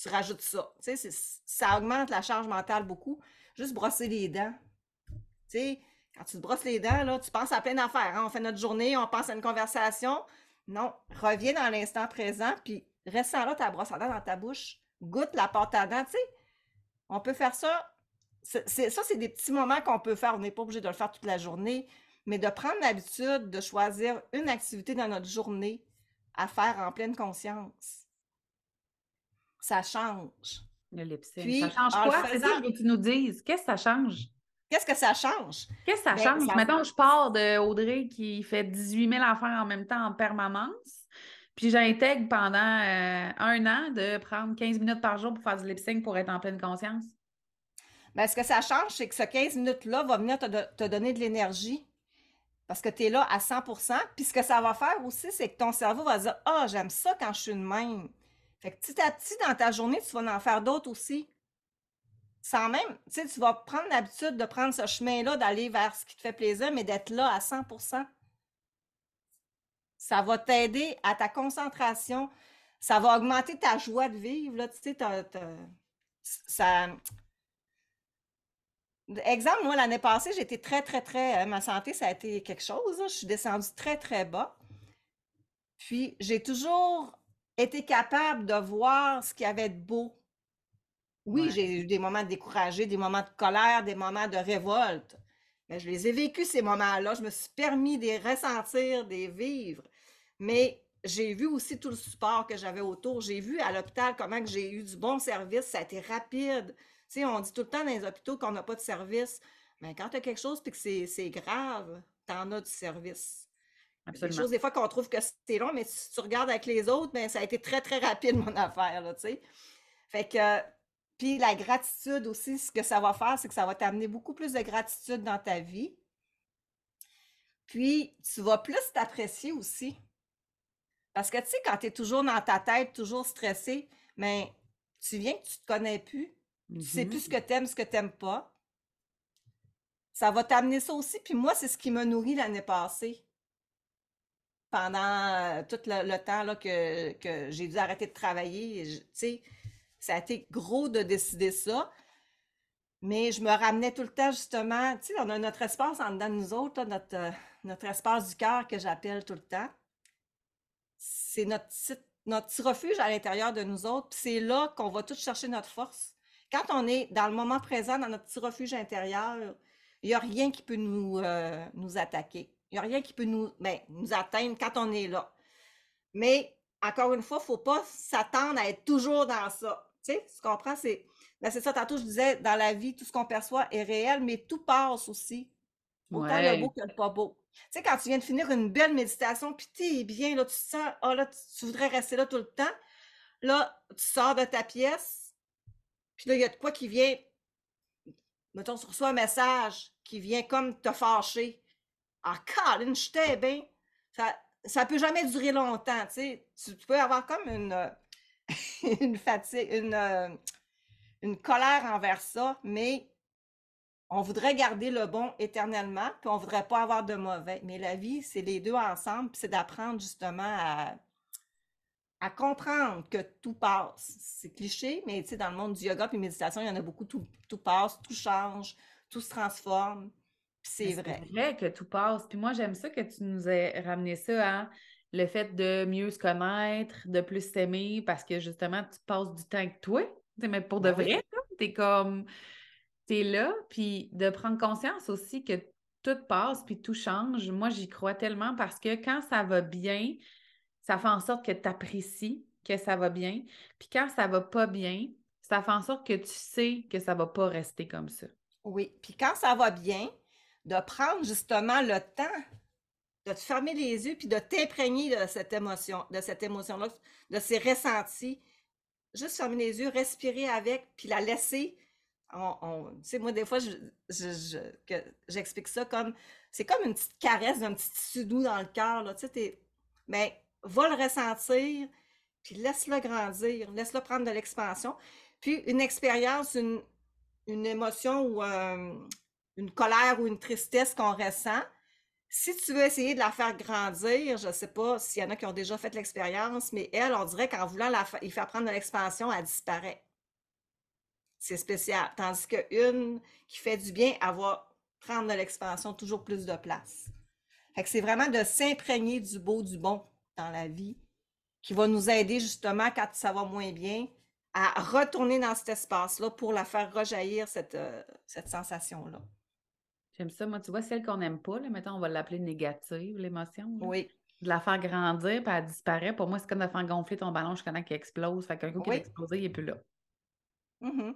B: tu rajoutes ça. Tu sais, ça augmente la charge mentale beaucoup. Juste brosser les dents. Tu sais, quand tu te brosses les dents, là, tu penses à plein d'affaires. Hein. On fait notre journée, on pense à une conversation. Non, reviens dans l'instant présent, puis reste là ta brosse à dents dans ta bouche. Goûte la pâte à dents, tu sais. On peut faire ça. C'est, ça, c'est des petits moments qu'on peut faire. On n'est pas obligé de le faire toute la journée, mais de prendre l'habitude de choisir une activité dans notre journée à faire en pleine conscience ça change.
A: Le lip ça change quoi? C'est ça que tu nous dises. Qu'est-ce que ça change?
B: Qu'est-ce que ça change?
A: Qu'est-ce que ça ben, change? Mettons, je pars de Audrey qui fait 18 000 affaires en même temps en permanence. Puis j'intègre pendant euh, un an de prendre 15 minutes par jour pour faire du lip sync pour être en pleine conscience.
B: Bien, ce que ça change, c'est que ce 15 minutes-là va venir te, te donner de l'énergie parce que tu es là à 100% Puis ce que ça va faire aussi, c'est que ton cerveau va dire Ah, j'aime ça quand je suis de même. Fait que petit à petit, dans ta journée, tu vas en faire d'autres aussi. Sans même, tu sais, tu vas prendre l'habitude de prendre ce chemin-là, d'aller vers ce qui te fait plaisir, mais d'être là à 100 Ça va t'aider à ta concentration. Ça va augmenter ta joie de vivre. Là, tu sais, ça... Exemple, moi, l'année passée, j'étais très, très, très. Euh, ma santé, ça a été quelque chose. Je suis descendue très, très bas. Puis, j'ai toujours été capable de voir ce qu'il y avait de beau. Oui, j'ai eu des moments découragés, des moments de colère, des moments de révolte. Mais je les ai vécus, ces moments-là. Je me suis permis de les ressentir, de les vivre. Mais j'ai vu aussi tout le support que j'avais autour. J'ai vu à l'hôpital comment j'ai eu du bon service. Ça a été rapide. Tu sais, on dit tout le temps dans les hôpitaux qu'on n'a pas de service. Mais quand tu as quelque chose et que c'est grave, tu en as du service. Absolument. Des choses, des fois, qu'on trouve que c'est long, mais si tu regardes avec les autres, ben, ça a été très, très rapide, mon affaire, là, tu sais. Fait que, puis la gratitude aussi, ce que ça va faire, c'est que ça va t'amener beaucoup plus de gratitude dans ta vie. Puis, tu vas plus t'apprécier aussi. Parce que, tu sais, quand tu es toujours dans ta tête, toujours stressé, mais tu viens que tu te connais plus. Tu sais plus ce mm-hmm. que tu aimes, ce que tu n'aimes pas. Ça va t'amener ça aussi. Puis moi, c'est ce qui m'a nourri l'année passée pendant tout le, temps là, que, que j'ai dû arrêter de travailler. Tu sais, ça a été gros de décider ça. mais je me ramenais tout le temps, justement, tu sais, on a notre espace en dedans de nous autres, notre, euh, notre espace du cœur que j'appelle tout le temps. C'est notre notre petit refuge à l'intérieur de nous autres, c'est là qu'on va tous chercher notre force. Quand on est dans le moment présent, dans notre petit refuge intérieur, il n'y a rien qui peut nous, euh, nous attaquer. Il n'y a rien qui peut nous, ben, nous atteindre quand on est là. Mais, encore une fois, il ne faut pas s'attendre à être toujours dans ça. Tu sais, tu comprends? C'est ben, c'est ça, tantôt, je disais, dans la vie, tout ce qu'on perçoit est réel, mais tout passe aussi. Autant le beau que le pas beau. Tu sais, quand tu viens de finir une belle méditation, puis tu bien, là, tu sens, oh là, tu, voudrais rester là tout le temps. Là, tu sors de ta pièce, puis là, il y a de quoi qui vient, mettons, tu reçois un message qui vient comme te fâcher. Ah, Colin, j'étais bien. Ça, ça peut jamais durer longtemps, tu sais. Tu, peux avoir comme une, une fatigue, une, euh, une colère envers ça, mais on voudrait garder le bon éternellement, puis on voudrait pas avoir de mauvais. Mais la vie, c'est les deux ensemble, puis c'est d'apprendre justement à, à comprendre que tout passe. C'est cliché, mais tu sais, dans le monde du yoga et méditation, il y en a beaucoup, tout, tout passe, tout change, tout se transforme. C'est vrai.
A: C'est vrai que tout passe. Puis moi, j'aime ça que tu nous aies ramené ça à le fait de mieux se connaître, de plus s'aimer, parce que justement, tu passes du temps avec toi mais pour de vrai, tu es comme, tu es là, puis de prendre conscience aussi que tout passe, puis tout change. Moi, j'y crois tellement parce que quand ça va bien, ça fait en sorte que tu apprécies que ça va bien. Puis quand ça va pas bien, ça fait en sorte que tu sais que ça va pas rester comme ça.
B: Oui, puis quand ça va bien, de prendre justement le temps de te fermer les yeux puis de t'imprégner de cette émotion, de cette émotion-là, de ces ressentis, juste fermer les yeux, respirer avec, puis la laisser. Moi, des fois, j'explique ça comme, c'est comme une petite caresse d'un petit tissu doux dans le cœur, là, tu sais, mais va le ressentir, puis laisse-le grandir, laisse-le prendre de l'expansion. Puis une expérience, une, émotion ou une colère ou une tristesse qu'on ressent, si tu veux essayer de la faire grandir, je ne sais pas s'il y en a qui ont déjà fait l'expérience, mais elle, on dirait qu'en voulant la y faire prendre de l'expansion, elle disparaît. C'est spécial. Tandis qu'une qui fait du bien, elle va prendre de l'expansion toujours plus de place. Fait que c'est vraiment de s'imprégner du beau, du bon dans la vie qui va nous aider justement quand ça va moins bien à retourner dans cet espace-là pour la faire rejaillir cette, euh, cette sensation-là.
A: J'aime ça. Moi, tu vois, celle qu'on n'aime pas, là, mettons, on va l'appeler négative, l'émotion.
B: Oui.
A: De la faire grandir, puis elle disparaît. Pour moi, c'est comme de faire gonfler ton ballon jusqu'à temps qu'il explose. Fait qu'un coup qu'il a explosé, il n'est plus là.
B: Mm-hmm.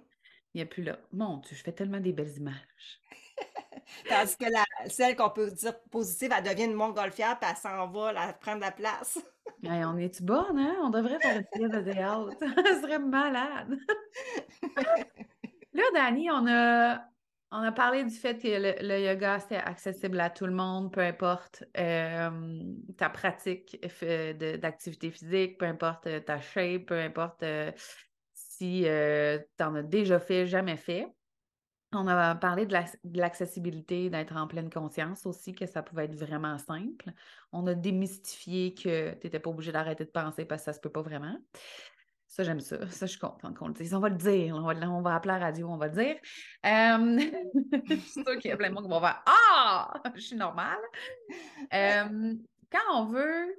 A: Il n'est plus là. Mon Dieu, je fais tellement des belles images.
B: Tandis que la, celle qu'on peut dire positive, elle devient une montgolfière, puis elle s'en va la, prendre la place.
A: on est-tu bonne, hein? On devrait faire une pièce de théâtre. Ça serait malade. là, Dani, on a on a parlé du fait que le, yoga, c'est accessible à tout le monde, peu importe euh, ta pratique d'activité physique, peu importe euh, ta shape, peu importe euh, si tu en as déjà fait, jamais fait. On a parlé de l'accessibilité, d'être en pleine conscience aussi, que ça pouvait être vraiment simple. On a démystifié que tu n'étais pas obligé d'arrêter de penser parce que ça se peut pas vraiment. Ça, j'aime ça. Ça, je suis contente qu'on le dise. On va le dire. On va, on va appeler la radio, on va le dire. Euh... je suis sûre qu'il y a plein de monde qui vont faire Ah! Je suis normale. Euh, quand on veut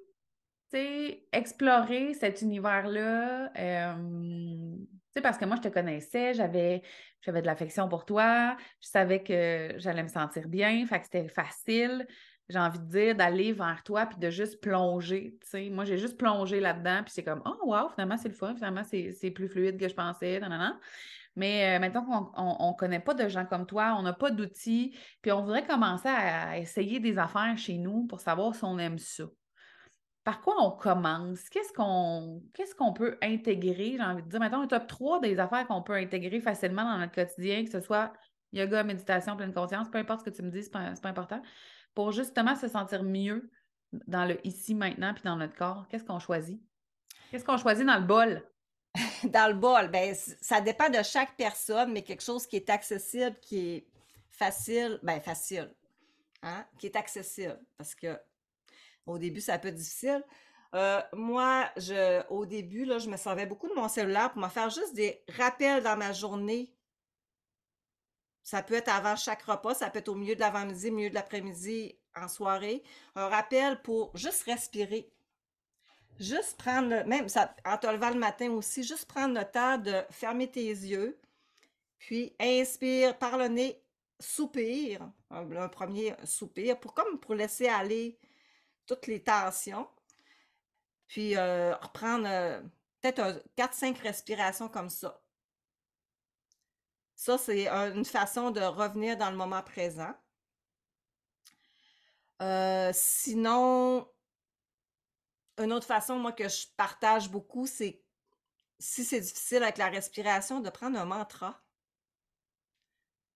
A: explorer cet univers-là, euh, parce que moi, je te connaissais, j'avais, de l'affection pour toi, je savais que j'allais me sentir bien, fait que c'était facile j'ai envie de dire, d'aller vers toi puis de juste plonger. Moi, j'ai juste plongé là-dedans, puis c'est comme, oh, wow, finalement, c'est le fun, finalement, c'est plus fluide que je pensais. non. Mais euh, maintenant qu'on ne connaît pas de gens comme toi, on n'a pas d'outils, puis on voudrait commencer à, essayer des affaires chez nous pour savoir si on aime ça. Par quoi on commence? Qu'est-ce qu'on peut intégrer? J'ai envie de dire, maintenant, un top 3 des affaires qu'on peut intégrer facilement dans notre quotidien, que ce soit yoga, méditation, pleine conscience, peu importe ce que tu me dis, ce n'est pas, pas important pour justement se sentir mieux dans le ici, maintenant, puis dans notre corps? Qu'est-ce qu'on choisit? Qu'est-ce qu'on choisit dans le bol?
B: dans le bol, ben, ça dépend de chaque personne, mais quelque chose qui est accessible, qui est facile, ben facile, hein? qui est accessible, parce que au début, ça peut être difficile. Euh, moi, je, au début, là, je me servais beaucoup de mon cellulaire pour me faire juste des rappels dans ma journée Ça peut être avant chaque repas, ça peut être au milieu de l'avant-midi, milieu de l'après-midi, en soirée. Un rappel pour juste respirer. Juste prendre, le, même ça, en te levant le matin aussi, juste prendre le temps de fermer tes yeux, puis inspire par le nez, soupir, un, premier soupir, pour comme pour laisser aller toutes les tensions. Puis euh, reprendre euh, peut-être 4-5 respirations comme ça. Ça, c'est une façon de revenir dans le moment présent. Euh, sinon, une autre façon, moi, que je partage beaucoup, c'est si c'est difficile avec la respiration, de prendre un mantra.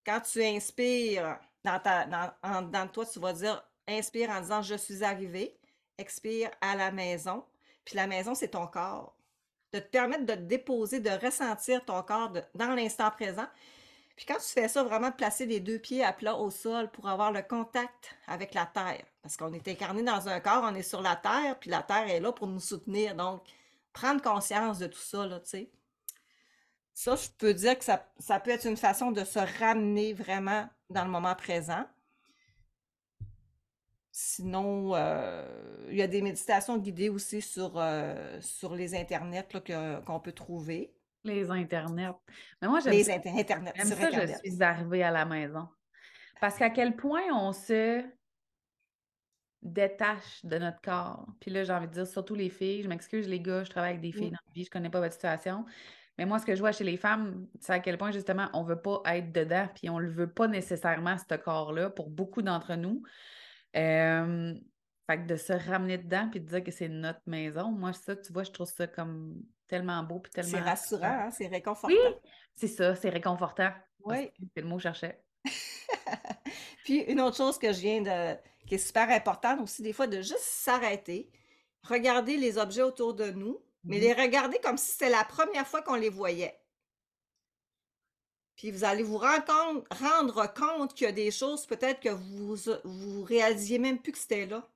B: Quand tu inspires dans, ta, dans, dans toi, tu vas dire inspire en disant je suis arrivé, expire à la maison. Puis la maison, c'est ton corps de te permettre de te déposer, de ressentir ton corps dans l'instant présent. Puis quand tu fais ça, vraiment de placer les deux pieds à plat au sol pour avoir le contact avec la terre. Parce qu'on est incarné dans un corps, on est sur la terre, puis la terre est là pour nous soutenir. Donc, prendre conscience de tout ça, là, tu sais. Ça, je peux dire que ça, ça peut être une façon de se ramener vraiment dans le moment présent. Sinon, euh, il y a des méditations guidées aussi sur, euh, sur les internets qu'on peut trouver.
A: Les internets. Mais moi, j'aime
B: Les
A: ça,
B: internets, sur
A: ça, je suis arrivée à la maison. Parce qu'à quel point on se détache de notre corps. Puis là, j'ai envie de dire, surtout les filles, je m'excuse les gars, je travaille avec des filles dans la vie, je connais pas votre situation. Mais moi, ce que je vois chez les femmes, c'est à quel point justement on veut pas être dedans, puis on le veut pas nécessairement, ce corps-là, pour beaucoup d'entre nous. Euh, fait que de se ramener dedans puis de dire que c'est notre maison, moi, ça, tu vois, je trouve ça comme tellement beau puis
B: C'est
A: tellement.
B: rassurant, hein, c'est
A: Oui,
B: réconfortant.
A: c'est ça, c'est réconfortant.
B: Oui.
A: c'est le mot que je cherchais.
B: Puis une autre chose que je viens de, qui est super importante aussi, des fois, de juste s'arrêter, regarder les objets autour de nous, mais
A: Mhm.
B: les regarder comme si c'était la première fois qu'on les voyait. Puis vous allez vous rendre compte, qu'il y a des choses peut-être que vous vous réalisiez même plus que c'était là.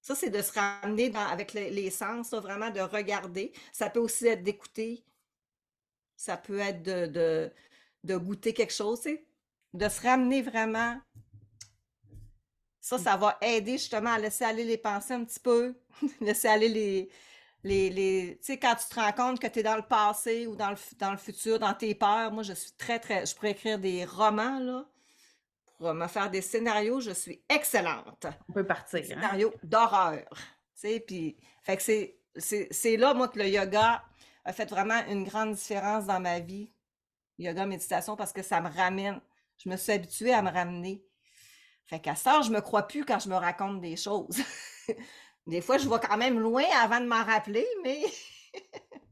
B: Ça, c'est de se ramener avec les, sens, vraiment de regarder. Ça peut aussi être d'écouter. Ça peut être de, de, de goûter quelque chose, tu sais. De se ramener vraiment. Ça, ça va aider justement à laisser aller les pensées un petit peu. laisser aller les, les, les... Tu sais, quand tu te rends compte que tu es dans le passé ou dans le, dans le futur, dans tes peurs, moi, je suis très, très... Je pourrais écrire des romans, là, pour me faire des scénarios. Je suis excellente
A: On peut partir, hein?
B: scénarios d'horreur. Tu sais, puis, fait que c'est, c'est, c'est là, moi, que le yoga a fait vraiment une grande différence dans ma vie. Yoga, méditation, parce que ça me ramène. Je me suis habituée à me ramener. Fait qu'à ça, je me crois plus quand je me raconte des choses. Des fois, je vais quand même loin avant de m'en rappeler, mais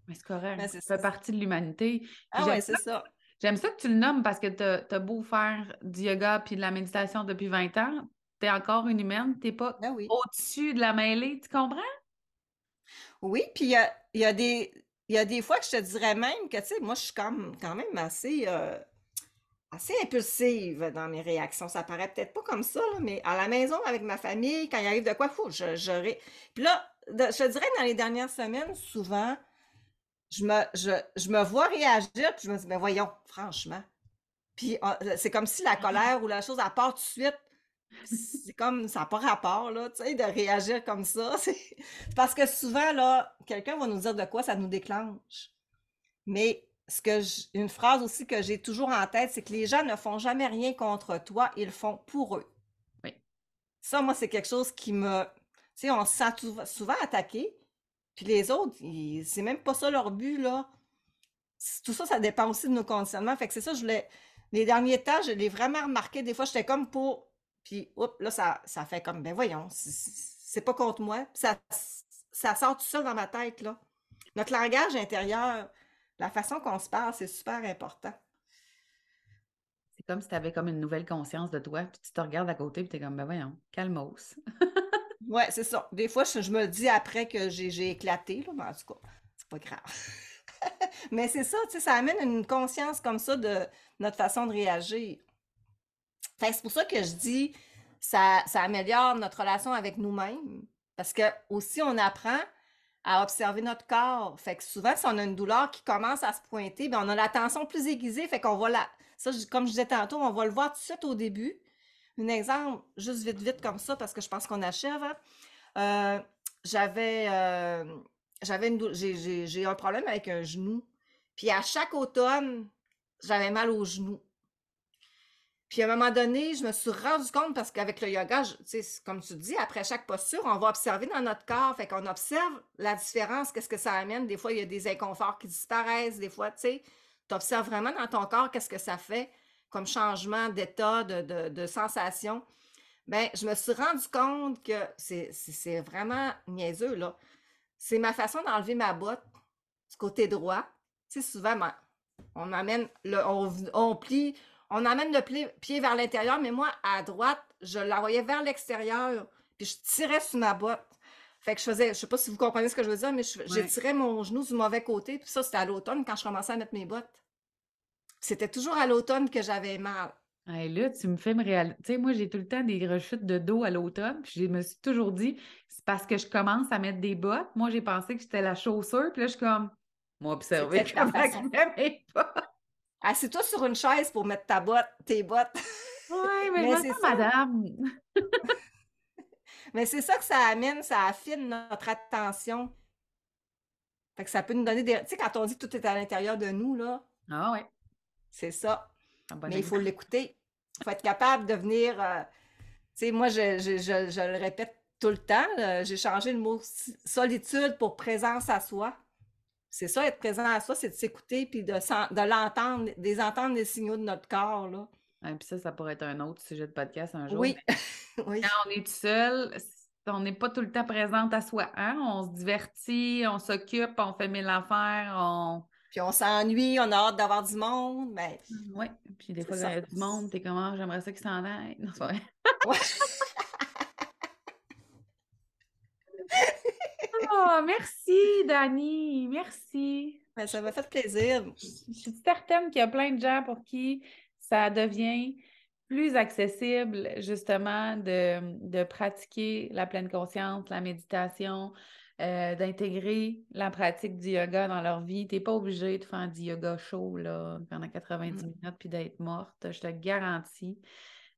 A: Mais c'est correct.
B: c'est
A: Ça fait partie de l'humanité.
B: Ah
A: ça,
B: c'est ça.
A: j'aime ça que tu le nommes parce que t'as, t'as beau faire du yoga puis de la méditation depuis 20 ans, t'es encore une humaine, t'es pas
B: Ben oui.
A: au-dessus de la mêlée, tu comprends?
B: Oui, puis il y a, il y a des, il y a des fois que je te dirais même que, tu sais, moi, je suis quand même assez, euh, assez impulsive dans mes réactions. Ça paraît peut-être pas comme ça, là, mais à la maison, avec ma famille, quand il arrive de quoi, fou, je, je ré- Puis là, je te dirais que dans les dernières semaines, souvent, je me, je, je me vois réagir, puis je me dis, mais voyons, franchement. Puis euh, c'est comme si la colère ou la chose, elle part tout de suite. C'est comme, ça n'a pas rapport, là, tu sais, de réagir comme ça. Parce que souvent, là, quelqu'un va nous dire de quoi ça nous déclenche. Mais ce que je- une phrase aussi que j'ai toujours en tête, c'est que les gens ne font jamais rien contre toi, ils le font pour eux.
A: Oui.
B: Ça, moi, c'est quelque chose qui me. Tu sais, on se sent souvent attaqué, puis les autres, c'est même pas ça leur but, là. Tout ça, ça dépend aussi de nos conditionnements. Fait que c'est ça, je voulais. Les derniers temps, je l'ai vraiment remarqué. Des fois, j'étais comme pour. Puis, hop, là, ça, ça fait comme, ben voyons, c'est- pas contre moi. Ça, ça sort tout seul dans ma tête, là. Notre langage intérieur, la façon qu'on se parle, c'est super important.
A: C'est comme si tu avais comme une nouvelle conscience de toi, puis tu te regardes à côté, puis tu es comme, ben voyons, calmos.
B: Ouais, c'est ça. Des fois, je, je me le dis après que j'ai éclaté, là, mais en tout cas, c'est pas grave. Mais c'est ça, tu sais, ça amène une conscience comme ça de notre façon de réagir. C'est pour ça que je dis, ça, ça améliore notre relation avec nous-mêmes. Parce que aussi, on apprend à observer notre corps. Fait que souvent, si on a une douleur qui commence à se pointer, ben, on a l'attention plus aiguisée, fait qu'on va la... Ça, comme je disais tantôt, on va le voir tout de suite au début. Un exemple, juste vite, vite comme ça, parce que je pense qu'on achève. Hein. Euh, j'avais euh, j'avais j'ai un problème avec un genou. Puis à chaque automne, j'avais mal au genou. Puis à un moment donné, je me suis rendu compte parce qu'avec le yoga, comme tu dis, après chaque posture, on va observer dans notre corps. Fait qu'on observe la différence, qu'est-ce que ça amène. Des fois, il y a des inconforts qui disparaissent. Des fois, tu sais, tu observes vraiment dans ton corps qu'est-ce que ça fait comme changement d'état, de, de, sensation. Bien, je me suis rendu compte que c'est vraiment niaiseux, là. C'est ma façon d'enlever ma botte du côté droit. Tu sais, souvent, on amène, on, on plie on amène le pied vers l'intérieur, mais moi, à droite, je l'envoyais vers l'extérieur, puis je tirais sur ma botte. Fait que je faisais, je sais pas si vous comprenez ce que je veux dire, mais je, mon genou du mauvais côté, puis ça, c'était à l'automne quand je commençais à mettre mes bottes. C'était toujours à l'automne que j'avais mal.
A: Et là, tu me fais me réaliser. Tu sais, moi, j'ai tout le temps des rechutes de dos à l'automne. Puis je me suis toujours dit, c'est parce que je commence à mettre des bottes. Moi, j'ai pensé que c'était la chaussure. Puis là, je suis comme, moi, observer comment je mes bottes.
B: Assieds-toi sur une chaise pour mettre ta botte, tes bottes.
A: Oui, mais, mais c'est madame.
B: mais c'est ça que ça amène, ça affine notre attention. Fait que ça peut nous donner des. Tu sais, quand on dit tout est à l'intérieur de nous, là.
A: Ah ouais.
B: C'est ça. mais il faut l'écouter. Il faut être capable de venir. Euh, tu sais, moi, je, je, je, le répète tout le temps. J'ai changé le mot solitude pour présence à soi. C'est ça, être présent à soi, c'est de s'écouter puis de, de l'entendre, des entendre les signaux de notre corps. Là.
A: Puis ça, ça pourrait être un autre sujet de podcast un jour.
B: Oui.
A: oui. Quand on est tout seul, on n'est pas tout le temps présente à soi. Hein? On se divertit, on s'occupe, on fait mille affaires, on.
B: Puis on s'ennuie, on a hâte d'avoir du monde. Mais...
A: Oui. Puis des fois, il y a du monde, t'es comment, ah, j'aimerais ça qu'ils s'en aillent. Non, c'est vrai. Oh, merci, Dani. Merci.
B: Ben, ça m'a fait plaisir.
A: Je suis certaine qu'il y a plein de gens pour qui ça devient plus accessible, justement, de, pratiquer la pleine conscience, la méditation, euh, d'intégrer la pratique du yoga dans leur vie. Tu n'es pas obligé de faire du yoga chaud là, pendant 90 mm. minutes puis d'être morte. Je te garantis.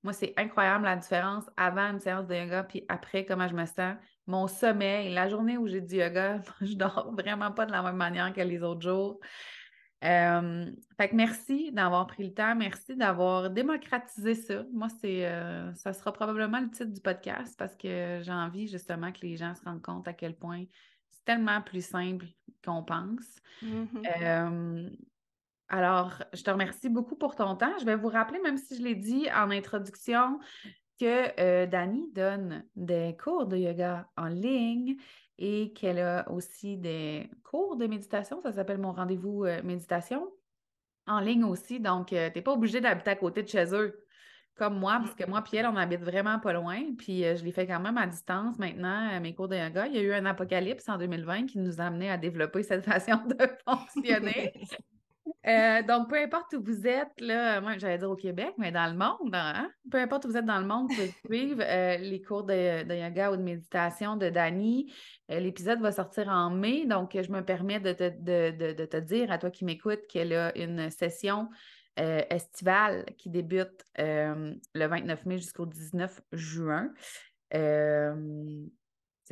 A: Moi, c'est incroyable la différence avant une séance de yoga puis après, comment je me sens mon sommeil, la journée où j'ai du yoga, je dors vraiment pas de la même manière que les autres jours. fait que merci d'avoir pris le temps, merci d'avoir démocratisé ça. Moi, c'est euh, ça sera probablement le titre du podcast parce que j'ai envie justement que les gens se rendent compte à quel point c'est tellement plus simple qu'on pense. Mm-hmm. alors, je te remercie beaucoup pour ton temps. Je vais vous rappeler, même si je l'ai dit en introduction, que euh, Dani donne des cours de yoga en ligne et qu'elle a aussi des cours de méditation. Ça s'appelle mon rendez-vous euh, méditation en ligne aussi. Donc, euh, tu n'es pas obligé d'habiter à côté de chez eux comme moi, parce que moi, Pierre, on habite vraiment pas loin. Puis je les fais quand même à distance maintenant, mes cours de yoga. Il y a eu un apocalypse en 2020 qui nous a amené à développer cette façon de fonctionner. Euh, donc, peu importe où vous êtes, là, moi j'allais dire au Québec, mais dans le monde, hein? peu importe où vous êtes dans le monde, vous pouvez suivre euh, les cours de, yoga ou de méditation de Dani. Euh, l'épisode va sortir en mai, donc je me permets de te, de, te dire à toi qui m'écoutes qu'elle a une session estivale qui débute le 29 mai jusqu'au 19 juin. c'est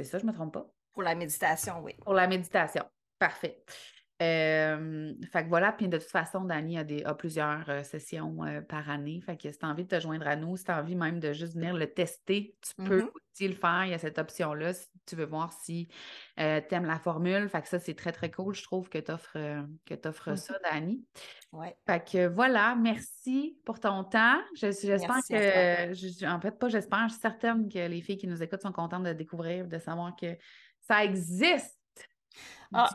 A: ça, je ne me trompe pas?
B: Pour la méditation, oui.
A: Pour la méditation. Parfait. Euh, fait que voilà, puis de toute façon, Dani a, des, a plusieurs euh, sessions euh, par année. Fait que si tu as envie de te joindre à nous, si tu as envie même de juste venir le tester, tu peux mm-hmm. aussi le faire. Il y a cette option-là si tu veux voir si tu aimes la formule. Fait que ça, c'est très, très cool. Je trouve que tu offres, que offres ça. Dani.
B: Ouais.
A: Fait que voilà, merci pour ton temps. J'espère que, en fait, pas j'espère, je suis certaine que les filles qui nous écoutent sont contentes de découvrir, de savoir que ça existe ah,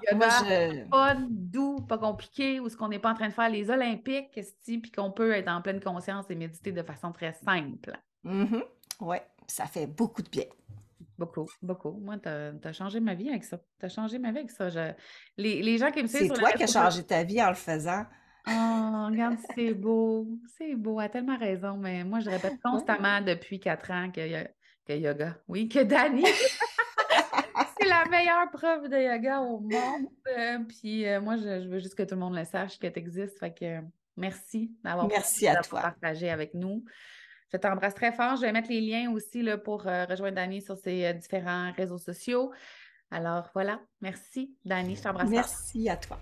A: pas doux, pas compliqué, ou ce qu'on n'est pas en train de faire les Olympiques, puis qu'on peut être en pleine conscience et méditer de façon très simple.
B: Mm-hmm. Oui, ça fait beaucoup de bien.
A: Beaucoup, beaucoup. Moi, tu as, changé ma vie avec ça. Tu as changé ma vie avec ça. Les, les, gens qui me
B: suivent. C'est toi qui as changé ta vie en le faisant.
A: Oh, regarde, c'est beau. C'est beau. Elle a tellement raison. Mais moi, je répète constamment depuis quatre ans que, que yoga. Oui, que Dani. c'est la meilleure preuve de yoga au monde. Euh, puis euh, moi, je, veux juste que tout le monde le sache que tu existes. Fait que Merci d'avoir partagé avec nous. Je t'embrasse très fort. Je vais mettre les liens aussi là, pour euh, rejoindre Dani sur ses différents réseaux sociaux. Alors voilà, merci Dani, je t'embrasse.
B: Merci à toi.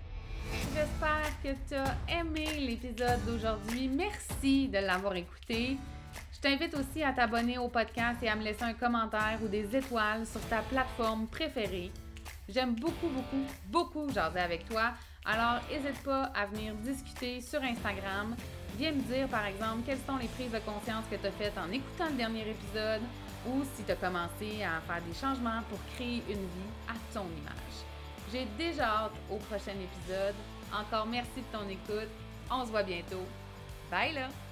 A: J'espère que tu as aimé l'épisode d'aujourd'hui. Merci de l'avoir écouté. T'invite aussi à t'abonner au podcast et à me laisser un commentaire ou des étoiles sur ta plateforme préférée. J'aime beaucoup, beaucoup, beaucoup jaser avec toi. Alors, n'hésite pas à venir discuter sur Instagram. Viens me dire, par exemple, quelles sont les prises de conscience que tu as faites en écoutant le dernier épisode ou si tu as commencé à faire des changements pour créer une vie à ton image. J'ai déjà hâte au prochain épisode. Encore merci de ton écoute. On se voit bientôt. Bye là!